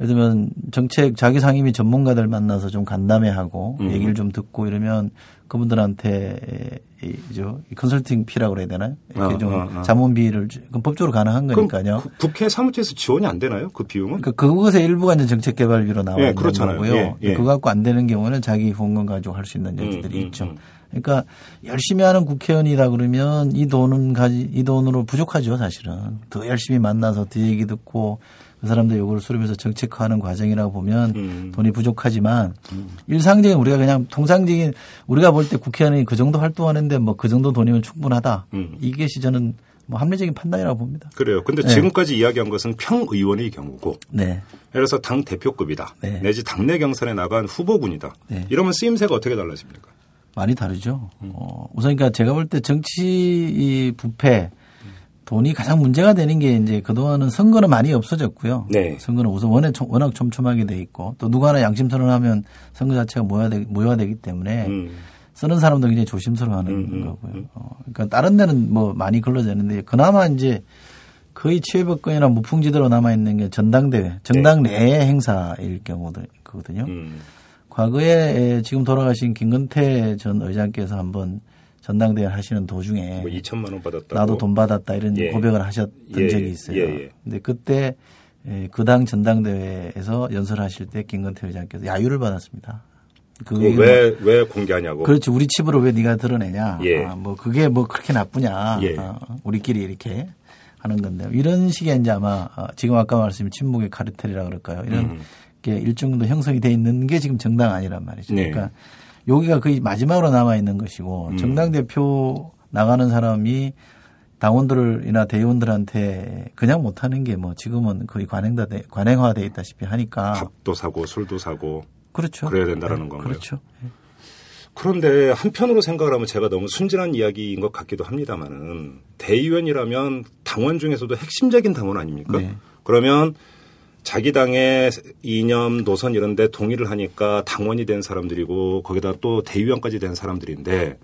예를 들면 정책 자기 상임위 전문가들 만나서 좀 간담회하고 음. 얘기를 좀 듣고 이러면 그분들한테 이, 저, 이 컨설팅 피라고 그래야 되나요? 이렇게 아, 좀 아, 아. 자문비를 주- 그럼 법적으로 가능한 거니까요. 구- 국회 사무처에서 지원이 안 되나요? 그 비용은? 그러니까 그것의 일부가 이제 정책개발비로 나와 예, 있는 그렇잖아요. 거고요. 예, 예. 그거 갖고 안 되는 경우는 자기 후원금 가지고 할 수 있는 여지들이 음, 음, 있죠. 음. 그러니까 열심히 하는 국회의원이다 그러면 이 돈은 가지 이 돈으로 부족하죠 사실은 더 열심히 만나서 더 얘기 듣고 그 사람들 요구를 수렴해서 정책화하는 과정이라고 보면 음. 돈이 부족하지만 일상적인 우리가 그냥 통상적인 우리가 볼 때 국회의원이 그 정도 활동하는데 뭐 그 정도 돈이면 충분하다 음. 이것이 저는 뭐 합리적인 판단이라고 봅니다. 그래요. 근데 네. 지금까지 이야기한 것은 평 의원의 경우고 네. 예를 들어서 당 대표급이다. 네. 내지 당내 경선에 나간 후보군이다. 네. 이러면 쓰임새가 어떻게 달라집니까? 많이 다르죠. 어, 우선 그러니까 제가 볼 때 정치 이 부패 돈이 가장 문제가 되는 게 이제 그동안은 선거는 많이 없어졌고요. 네. 선거는 우선 워낙, 좀- 워낙 촘촘하게 돼 있고 또 누구 하나 양심 선언하면 선거 자체가 모여되, 모여되기 때문에 음. 쓰는 사람도 굉장히 조심스러워하는 음, 음, 거고요. 어, 그러니까 다른 데는 뭐 많이 걸러졌는데 그나마 이제 거의 치외법권이나 무풍지대로 남아 있는 게 전당대회, 정당 내의 행사일 경우거든요. 음. 과거에 지금 돌아가신 김근태 전 의장께서 한번 전당대회 하시는 도중에 뭐 2천만 원 받았다고. 나도 돈 받았다 이런 예. 고백을 하셨던 예, 적이 예, 있어요. 예, 예. 근데 그때 그 당 전당대회에서 연설하실 때 김근태 의장께서 야유를 받았습니다. 그게 왜, 왜 공개하냐고. 뭐, 그렇지 우리 칩으로 왜 네가 드러내냐. 예. 아, 뭐 그게 뭐 그렇게 나쁘냐. 예. 어, 우리끼리 이렇게 하는 건데요. 이런 식의 이제 아마 어, 지금 아까 말씀드린 침묵의 카르텔이라 그럴까요. 이런 음. 게 일정 정도 형성이 돼 있는 게 지금 정당 아니란 말이죠. 네. 그러니까 여기가 거의 마지막으로 남아 있는 것이고 음. 정당 대표 나가는 사람이 당원들이나 대의원들한테 그냥 못하는 게 뭐 지금은 거의 관행다 관행화돼 있다시피 하니까 밥도 사고 술도 사고 그렇죠. 그래야 된다라는 건가요? 그렇죠. 그런데 한편으로 생각을 하면 제가 너무 순진한 이야기인 것 같기도 합니다만은 대의원이라면 당원 중에서도 핵심적인 당원 아닙니까? 네. 그러면 자기 당의 이념, 노선 이런 데 동의를 하니까 당원이 된 사람들이고 거기다 또 대의원까지 된 사람들인데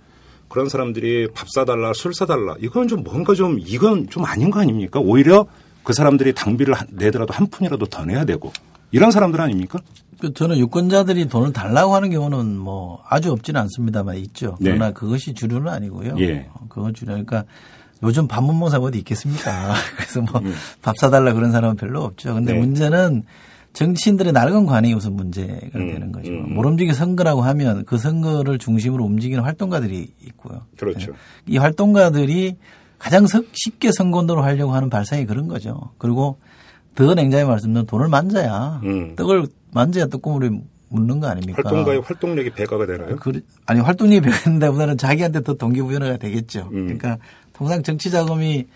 그런 사람들이 밥 사달라, 술 사달라 이건 좀 뭔가 좀 이건 좀 아닌 거 아닙니까? 오히려 그 사람들이 당비를 한- 내더라도 한 푼이라도 더 내야 되고 이런 사람들 아닙니까? 그 저는 유권자들이 돈을 달라고 하는 경우는 뭐 아주 없지는 않습니다만 있죠. 네. 그러나 그것이 주류는 아니고요. 예. 어, 그건 주류. 그러니까 요즘 밥 못 먹는 사람 어디 있겠습니까? 그래서 뭐 음. 밥 사달라 그런 사람은 별로 없죠. 근데 네. 문제는 정치인들의 낡은 관행이 우선 문제가 음, 되는 거죠. 음, 음. 모름지기 선거라고 하면 그 선거를 중심으로 움직이는 활동가들이 있고요. 그렇죠. 이 활동가들이 가장 석- 쉽게 선거운동을 하려고 하는 발상이 그런 거죠. 그리고 더 냉정히 말씀드리면 돈을 만져야 음. 떡을 만져야 떡고물이 묻는 거 아닙니까? 활동가의 활동력이 배가가 되나요? 그, 아니 활동력이 배가된다보다는 자기한테 더 동기부여가 되겠죠. 음. 그러니까 통상 정치 자금이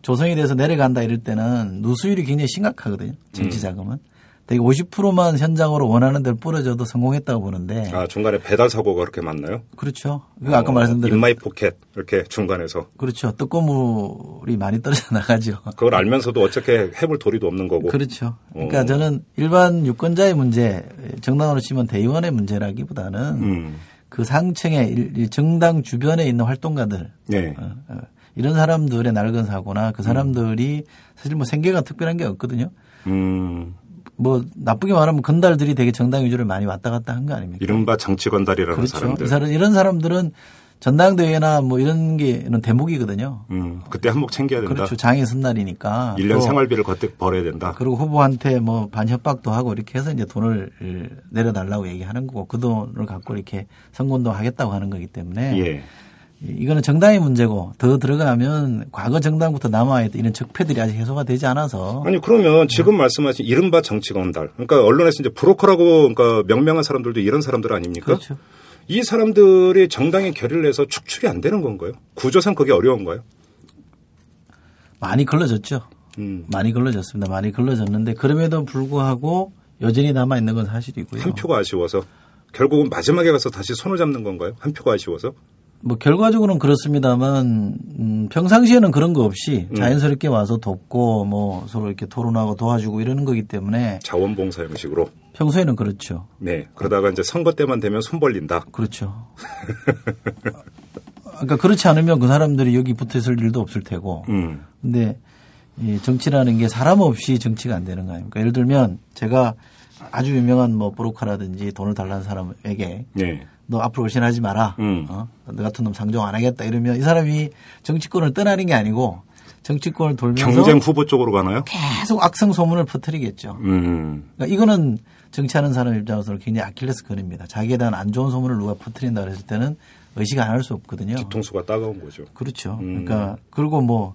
조성이 돼서 내려간다 이럴 때는 누수율이 굉장히 심각하거든요. 정치 음. 자금은. 되게 50%만 현장으로 원하는 대로 뿌려줘도 성공했다고 보는데. 아 중간에 배달 사고가 그렇게 많나요? 그렇죠. 그 아까 어, 말씀드린 in my pocket 이렇게 중간에서 그렇죠. 떡고물이 많이 떨어져 나가죠. 그걸 알면서도 어떻게 해볼 도리도 없는 거고. 그렇죠. 그러니까 어. 저는 일반 유권자의 문제, 정당으로 치면 대의원의 문제라기보다는 음. 그 상층의 정당 주변에 있는 활동가들 네. 어, 어, 이런 사람들의 낡은 사고나 그 사람들이 사실 뭐 생계가 특별한 게 없거든요. 음. 뭐 나쁘게 말하면 건달들이 되게 정당 위주를 많이 왔다 갔다 한 거 아닙니까? 이른바 정치 건달이라는 그렇죠. 사람들. 이 사람, 이런 사람들은 전당대회나 뭐 이런 게는 대목이거든요. 음, 그때 한몫 챙겨야 된다. 그렇죠. 장애 선날이니까. 1년 생활비를 거뜩 벌어야 된다. 그리고 후보한테 뭐 반협박도 하고 이렇게 해서 이제 돈을 내려달라고 얘기하는 거고 그 돈을 갖고 이렇게 선거운동 하겠다고 하는 거기 때문에 예. 이거는 정당의 문제고 더 들어가면 과거 정당부터 남아있던 이런 적폐들이 아직 해소가 되지 않아서 아니 그러면 지금 말씀하신 이른바 정치 건달 그러니까 언론에서 이제 브로커라고 그러니까 명명한 사람들도 이런 사람들 아닙니까? 그렇죠. 이 사람들이 정당의 결의를 해서 축출이 안 되는 건가요? 구조상 그게 어려운가요? 많이 걸러졌죠. 음. 많이 걸러졌습니다. 많이 걸러졌는데 그럼에도 불구하고 여전히 남아 있는 건 사실이고요. 한 표가 아쉬워서 결국은 마지막에 가서 다시 손을 잡는 건가요? 한 표가 아쉬워서? 뭐 결과적으로는 그렇습니다만 음, 평상시에는 그런 거 없이 음. 자연스럽게 와서 돕고 뭐 서로 이렇게 토론하고 도와주고 이러는 거기 때문에 자원봉사 형식으로. 평소에는 그렇죠. 네. 그러다가 이제 선거 때만 되면 손 벌린다. 그렇죠. 그러니까 그렇지 않으면 그 사람들이 여기 붙어 있을 일도 없을 테고. 음. 근데 이 정치라는 게 사람 없이 정치가 안 되는 거 아닙니까? 예를 들면 제가 아주 유명한 뭐 브로커라든지 돈을 달라는 사람에게 네. 너 앞으로 의신하지 마라. 음. 어? 너 같은 놈 상종 안 하겠다 이러면 이 사람이 정치권을 떠나는 게 아니고 정치권을 돌면서 경쟁 후보 쪽으로 가나요? 계속 악성 소문을 퍼뜨리겠죠. 음. 그러니까 이거는 정치하는 사람 입장에서는 굉장히 아킬레스 건입니다. 자기에 대한 안 좋은 소문을 누가 퍼뜨린다 그랬을 때는 의식 안 할 수 없거든요. 뒤통수가 따가운 거죠. 그렇죠. 음. 그러니까 그리고 뭐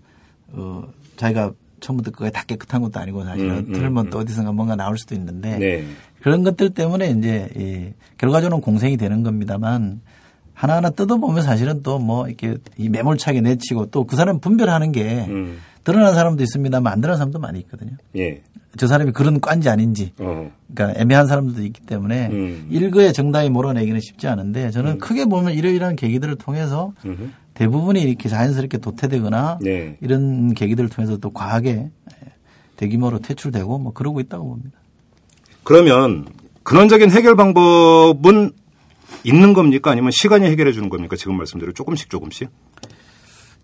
어, 자기가 처음부터 그게 다 깨끗한 것도 아니고 사실은 음, 음, 틀면 음. 또 어디선가 뭔가 나올 수도 있는데 네. 그런 것들 때문에 이제 이 결과적으로는 공생이 되는 겁니다만 하나하나 뜯어보면 사실은 또 뭐 이렇게 이 매몰차게 내치고 또 그 사람 분별하는 게 음. 드러난 사람도 있습니다만 안 드러난 사람도 많이 있거든요. 예. 저 사람이 그런 관지 아닌지 어. 그러니까 애매한 사람들도 있기 때문에 음. 일거에 정당히 몰아내기는 쉽지 않은데 저는 크게 보면 이러이러한 계기들을 통해서 음흠. 대부분이 이렇게 자연스럽게 도태되거나 네. 이런 계기들을 통해서 또 과하게 대규모로 퇴출되고 뭐 그러고 있다고 봅니다. 그러면 근원적인 해결 방법은 있는 겁니까? 아니면 시간이 해결해 주는 겁니까? 지금 말씀대로 조금씩 조금씩?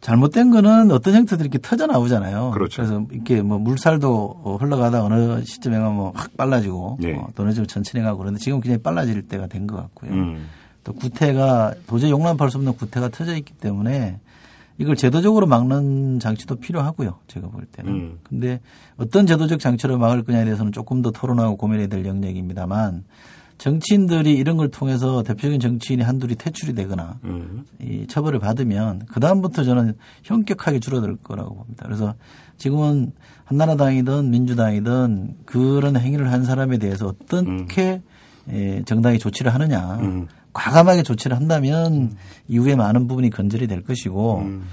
잘못된 거는 어떤 형태들이 이렇게 터져 나오잖아요. 그렇죠. 래서 이렇게 뭐 물살도 어, 흘러가다 어느 시점에 가면 뭐확 빨라지고 네. 어, 또 어느 좀 천천히 가고 그런데 지금 굉장히 빨라질 때가 된 것 같고요. 음. 또 구태가 도저히 용납할 수 없는 구태가 터져 있기 때문에 이걸 제도적으로 막는 장치도 필요하고요. 제가 볼 때는. 음. 근데 어떤 제도적 장치로 막을 거냐에 대해서는 조금 더 토론하고 고민해야 될 영역입니다만 정치인들이 이런 걸 통해서 대표적인 정치인이 한둘이 퇴출이 되거나 음. 이 처벌을 받으면 그다음부터 저는 현격하게 줄어들 거라고 봅니다. 그래서 지금은 한나라당이든 민주당이든 그런 행위를 한 사람에 대해서 어떻게 예, 정당이 조치를 하느냐. 음. 과감하게 조치를 한다면 이후에 많은 부분이 건절이 될 것이고 음.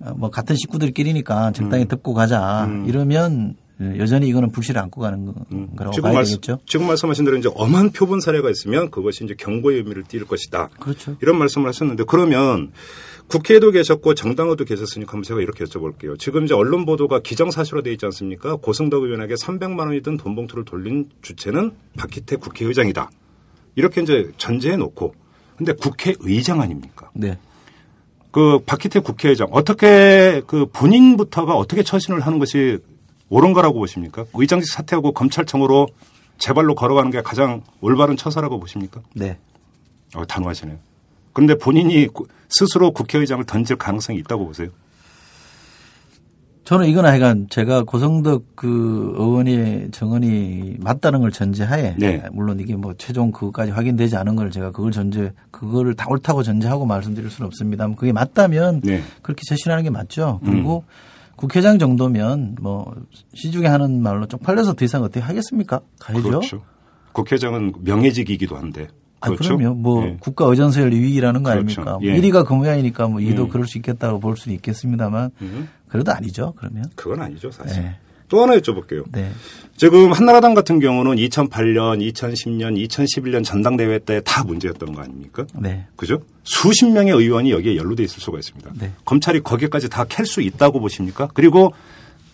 어, 뭐 같은 식구들끼리니까 적당히 듣고 가자 이러면 여전히 이거는 불씨를 안고 가는 거- 거라고 지금, 봐야 말씀, 되겠죠. 지금 말씀하신 대로 이제 엄한 표본 사례가 있으면 그것이 이제 경고의 의미를 띠를 것이다. 그렇죠. 이런 말씀을 하셨는데 그러면 국회에도 계셨고 정당에도 계셨으니까 한번 제가 이렇게 여쭤볼게요. 지금 이제 언론 보도가 기정사실화 돼 있지 않습니까? 고승덕 의원에게 300만 원이 든 돈 봉투를 돌린 주체는 박희태 국회의장이다. 이렇게 이제 전제해 놓고 근데 국회의장 아닙니까? 네. 그 박희태 국회의장 어떻게 그 본인부터가 어떻게 처신을 하는 것이 옳은 거라고 보십니까? 의장직 사퇴하고 검찰청으로 제발로 걸어가는 게 가장 올바른 처사라고 보십니까? 네. 어, 단호하시네요. 그런데 본인이 구- 스스로 국회의장을 던질 가능성이 있다고 보세요. 저는 이건 하여간 제가 고성덕 그 의원의 정언이 맞다는 걸 전제하에 네. 물론 이게 뭐 최종 그것까지 확인되지 않은 걸 제가 그걸 전제 그거를 다 옳다고 전제하고 말씀드릴 수는 없습니다만 그게 맞다면 네. 그렇게 처신하는 게 맞죠. 음. 그리고 국회장 정도면 뭐 시중에 하는 말로 쪽팔려서 더 이상 어떻게 하겠습니까? 가야죠. 그렇죠. 국회의장은 명예직이기도 한데. 아, 그렇죠. 그럼요. 뭐 네. 국가 의전서열 위기라는 거 그렇죠. 아닙니까? 예. 1위가 그 모양이니까 뭐 2도 음. 그럴 수 있겠다고 볼 수는 있겠습니다만 음, 그래도 아니죠. 그러면. 그건 아니죠, 사실. 네. 또 하나 여쭤볼게요. 네. 지금 한나라당 같은 경우는 2008년, 2010년, 2011년 전당대회 때 다 문제였던 거 아닙니까? 네. 그죠? 수십 명의 의원이 여기에 연루돼 있을 수가 있습니다. 네. 검찰이 거기까지 다 캘 수 있다고 보십니까? 그리고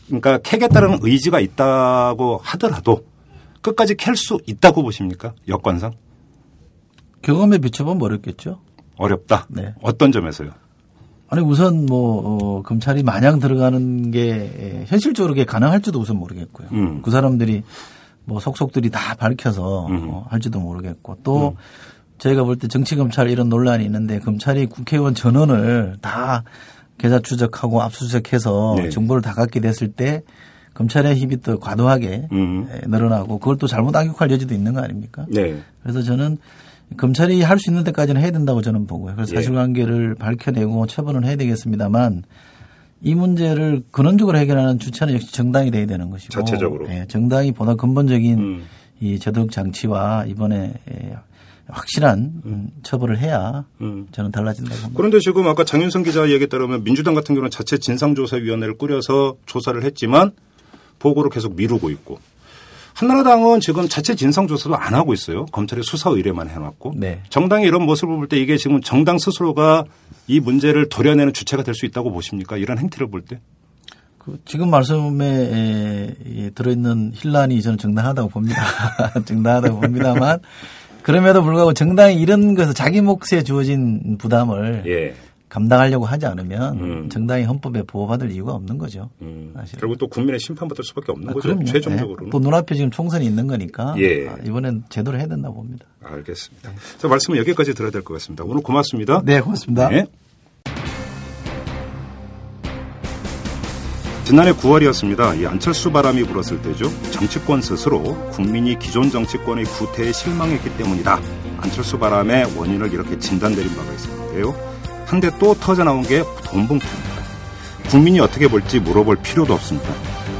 그러니까 캐겠다는 의지가 있다고 하더라도 끝까지 캘 수 있다고 보십니까? 여건상 경험에 비춰보면 어렵겠죠. 어렵다. 네. 어떤 점에서요? 아니 우선 뭐 어, 검찰이 마냥 들어가는 게 에, 현실적으로 그게 가능할지도 우선 모르겠고요. 음. 그 사람들이 뭐 속속들이 다 밝혀서 음. 어, 할지도 모르겠고 또 저희가 볼 때 정치 검찰 이런 논란이 있는데 검찰이 국회의원 전원을 다 계좌 추적하고 압수수색해서 네. 정보를 다 갖게 됐을 때 검찰의 힘이 또 과도하게 음. 예, 늘어나고 그걸 또 잘못 악용할 여지도 있는 거 아닙니까? 네. 그래서 저는 검찰이 할 수 있는 데까지는 해야 된다고 저는 보고요. 그래서 예. 사실관계를 밝혀내고 처벌은 해야 되겠습니다만 이 문제를 근원적으로 해결하는 주체는 역시 정당이 돼야 되는 것이고 자체적으로. 예, 정당이 보다 근본적인 음. 이 제도적 장치와 이번에 예, 확실한 음, 처벌을 해야 음. 저는 달라진다고 봅니다. 그런데 지금 아까 장윤성 기자 얘기에 따르면 민주당 같은 경우는 자체 진상조사위원회를 꾸려서 조사를 했지만 보고를 계속 미루고 있고 한나라당은 지금 자체 진상조사도 안 하고 있어요. 검찰에 수사 의뢰만 해놨고 네. 정당이 이런 모습을 볼 때 이게 지금 정당 스스로가 이 문제를 도려내는 주체가 될 수 있다고 보십니까? 이런 행태를 볼 때? 그 지금 말씀에 들어있는 힐란이 저는 정당하다고 봅니다. 정당하다고 봅니다만 그럼에도 불구하고 정당이 이런 것을 자기 몫에 주어진 부담을 예. 감당하려고 하지 않으면 음. 정당이 헌법에 보호받을 이유가 없는 거죠. 음, 사실. 결국 또 국민의 심판받을 수밖에 없는 아, 거죠. 그럼요. 최종적으로는. 예. 또 눈앞에 지금 총선이 있는 거니까 예. 아, 이번엔 제대로 해야 된다고 봅니다. 알겠습니다. 자, 말씀은 여기까지 들어야 될 것 같습니다. 오늘 고맙습니다. 네, 고맙습니다. 네. 지난해 9월이었습니다. 이 안철수 바람이 불었을 때죠. 정치권 스스로 국민이 기존 정치권의 구태에 실망했기 때문이다. 안철수 바람의 원인을 이렇게 진단내린 바가 있었는데요. 한데 또 터져 나온 게 돈봉투입니다. 국민이 어떻게 볼지 물어볼 필요도 없습니다.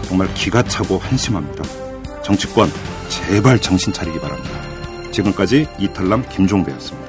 정말 기가 차고 한심합니다. 정치권 제발 정신 차리기 바랍니다. 지금까지 이탈남 김종배였습니다.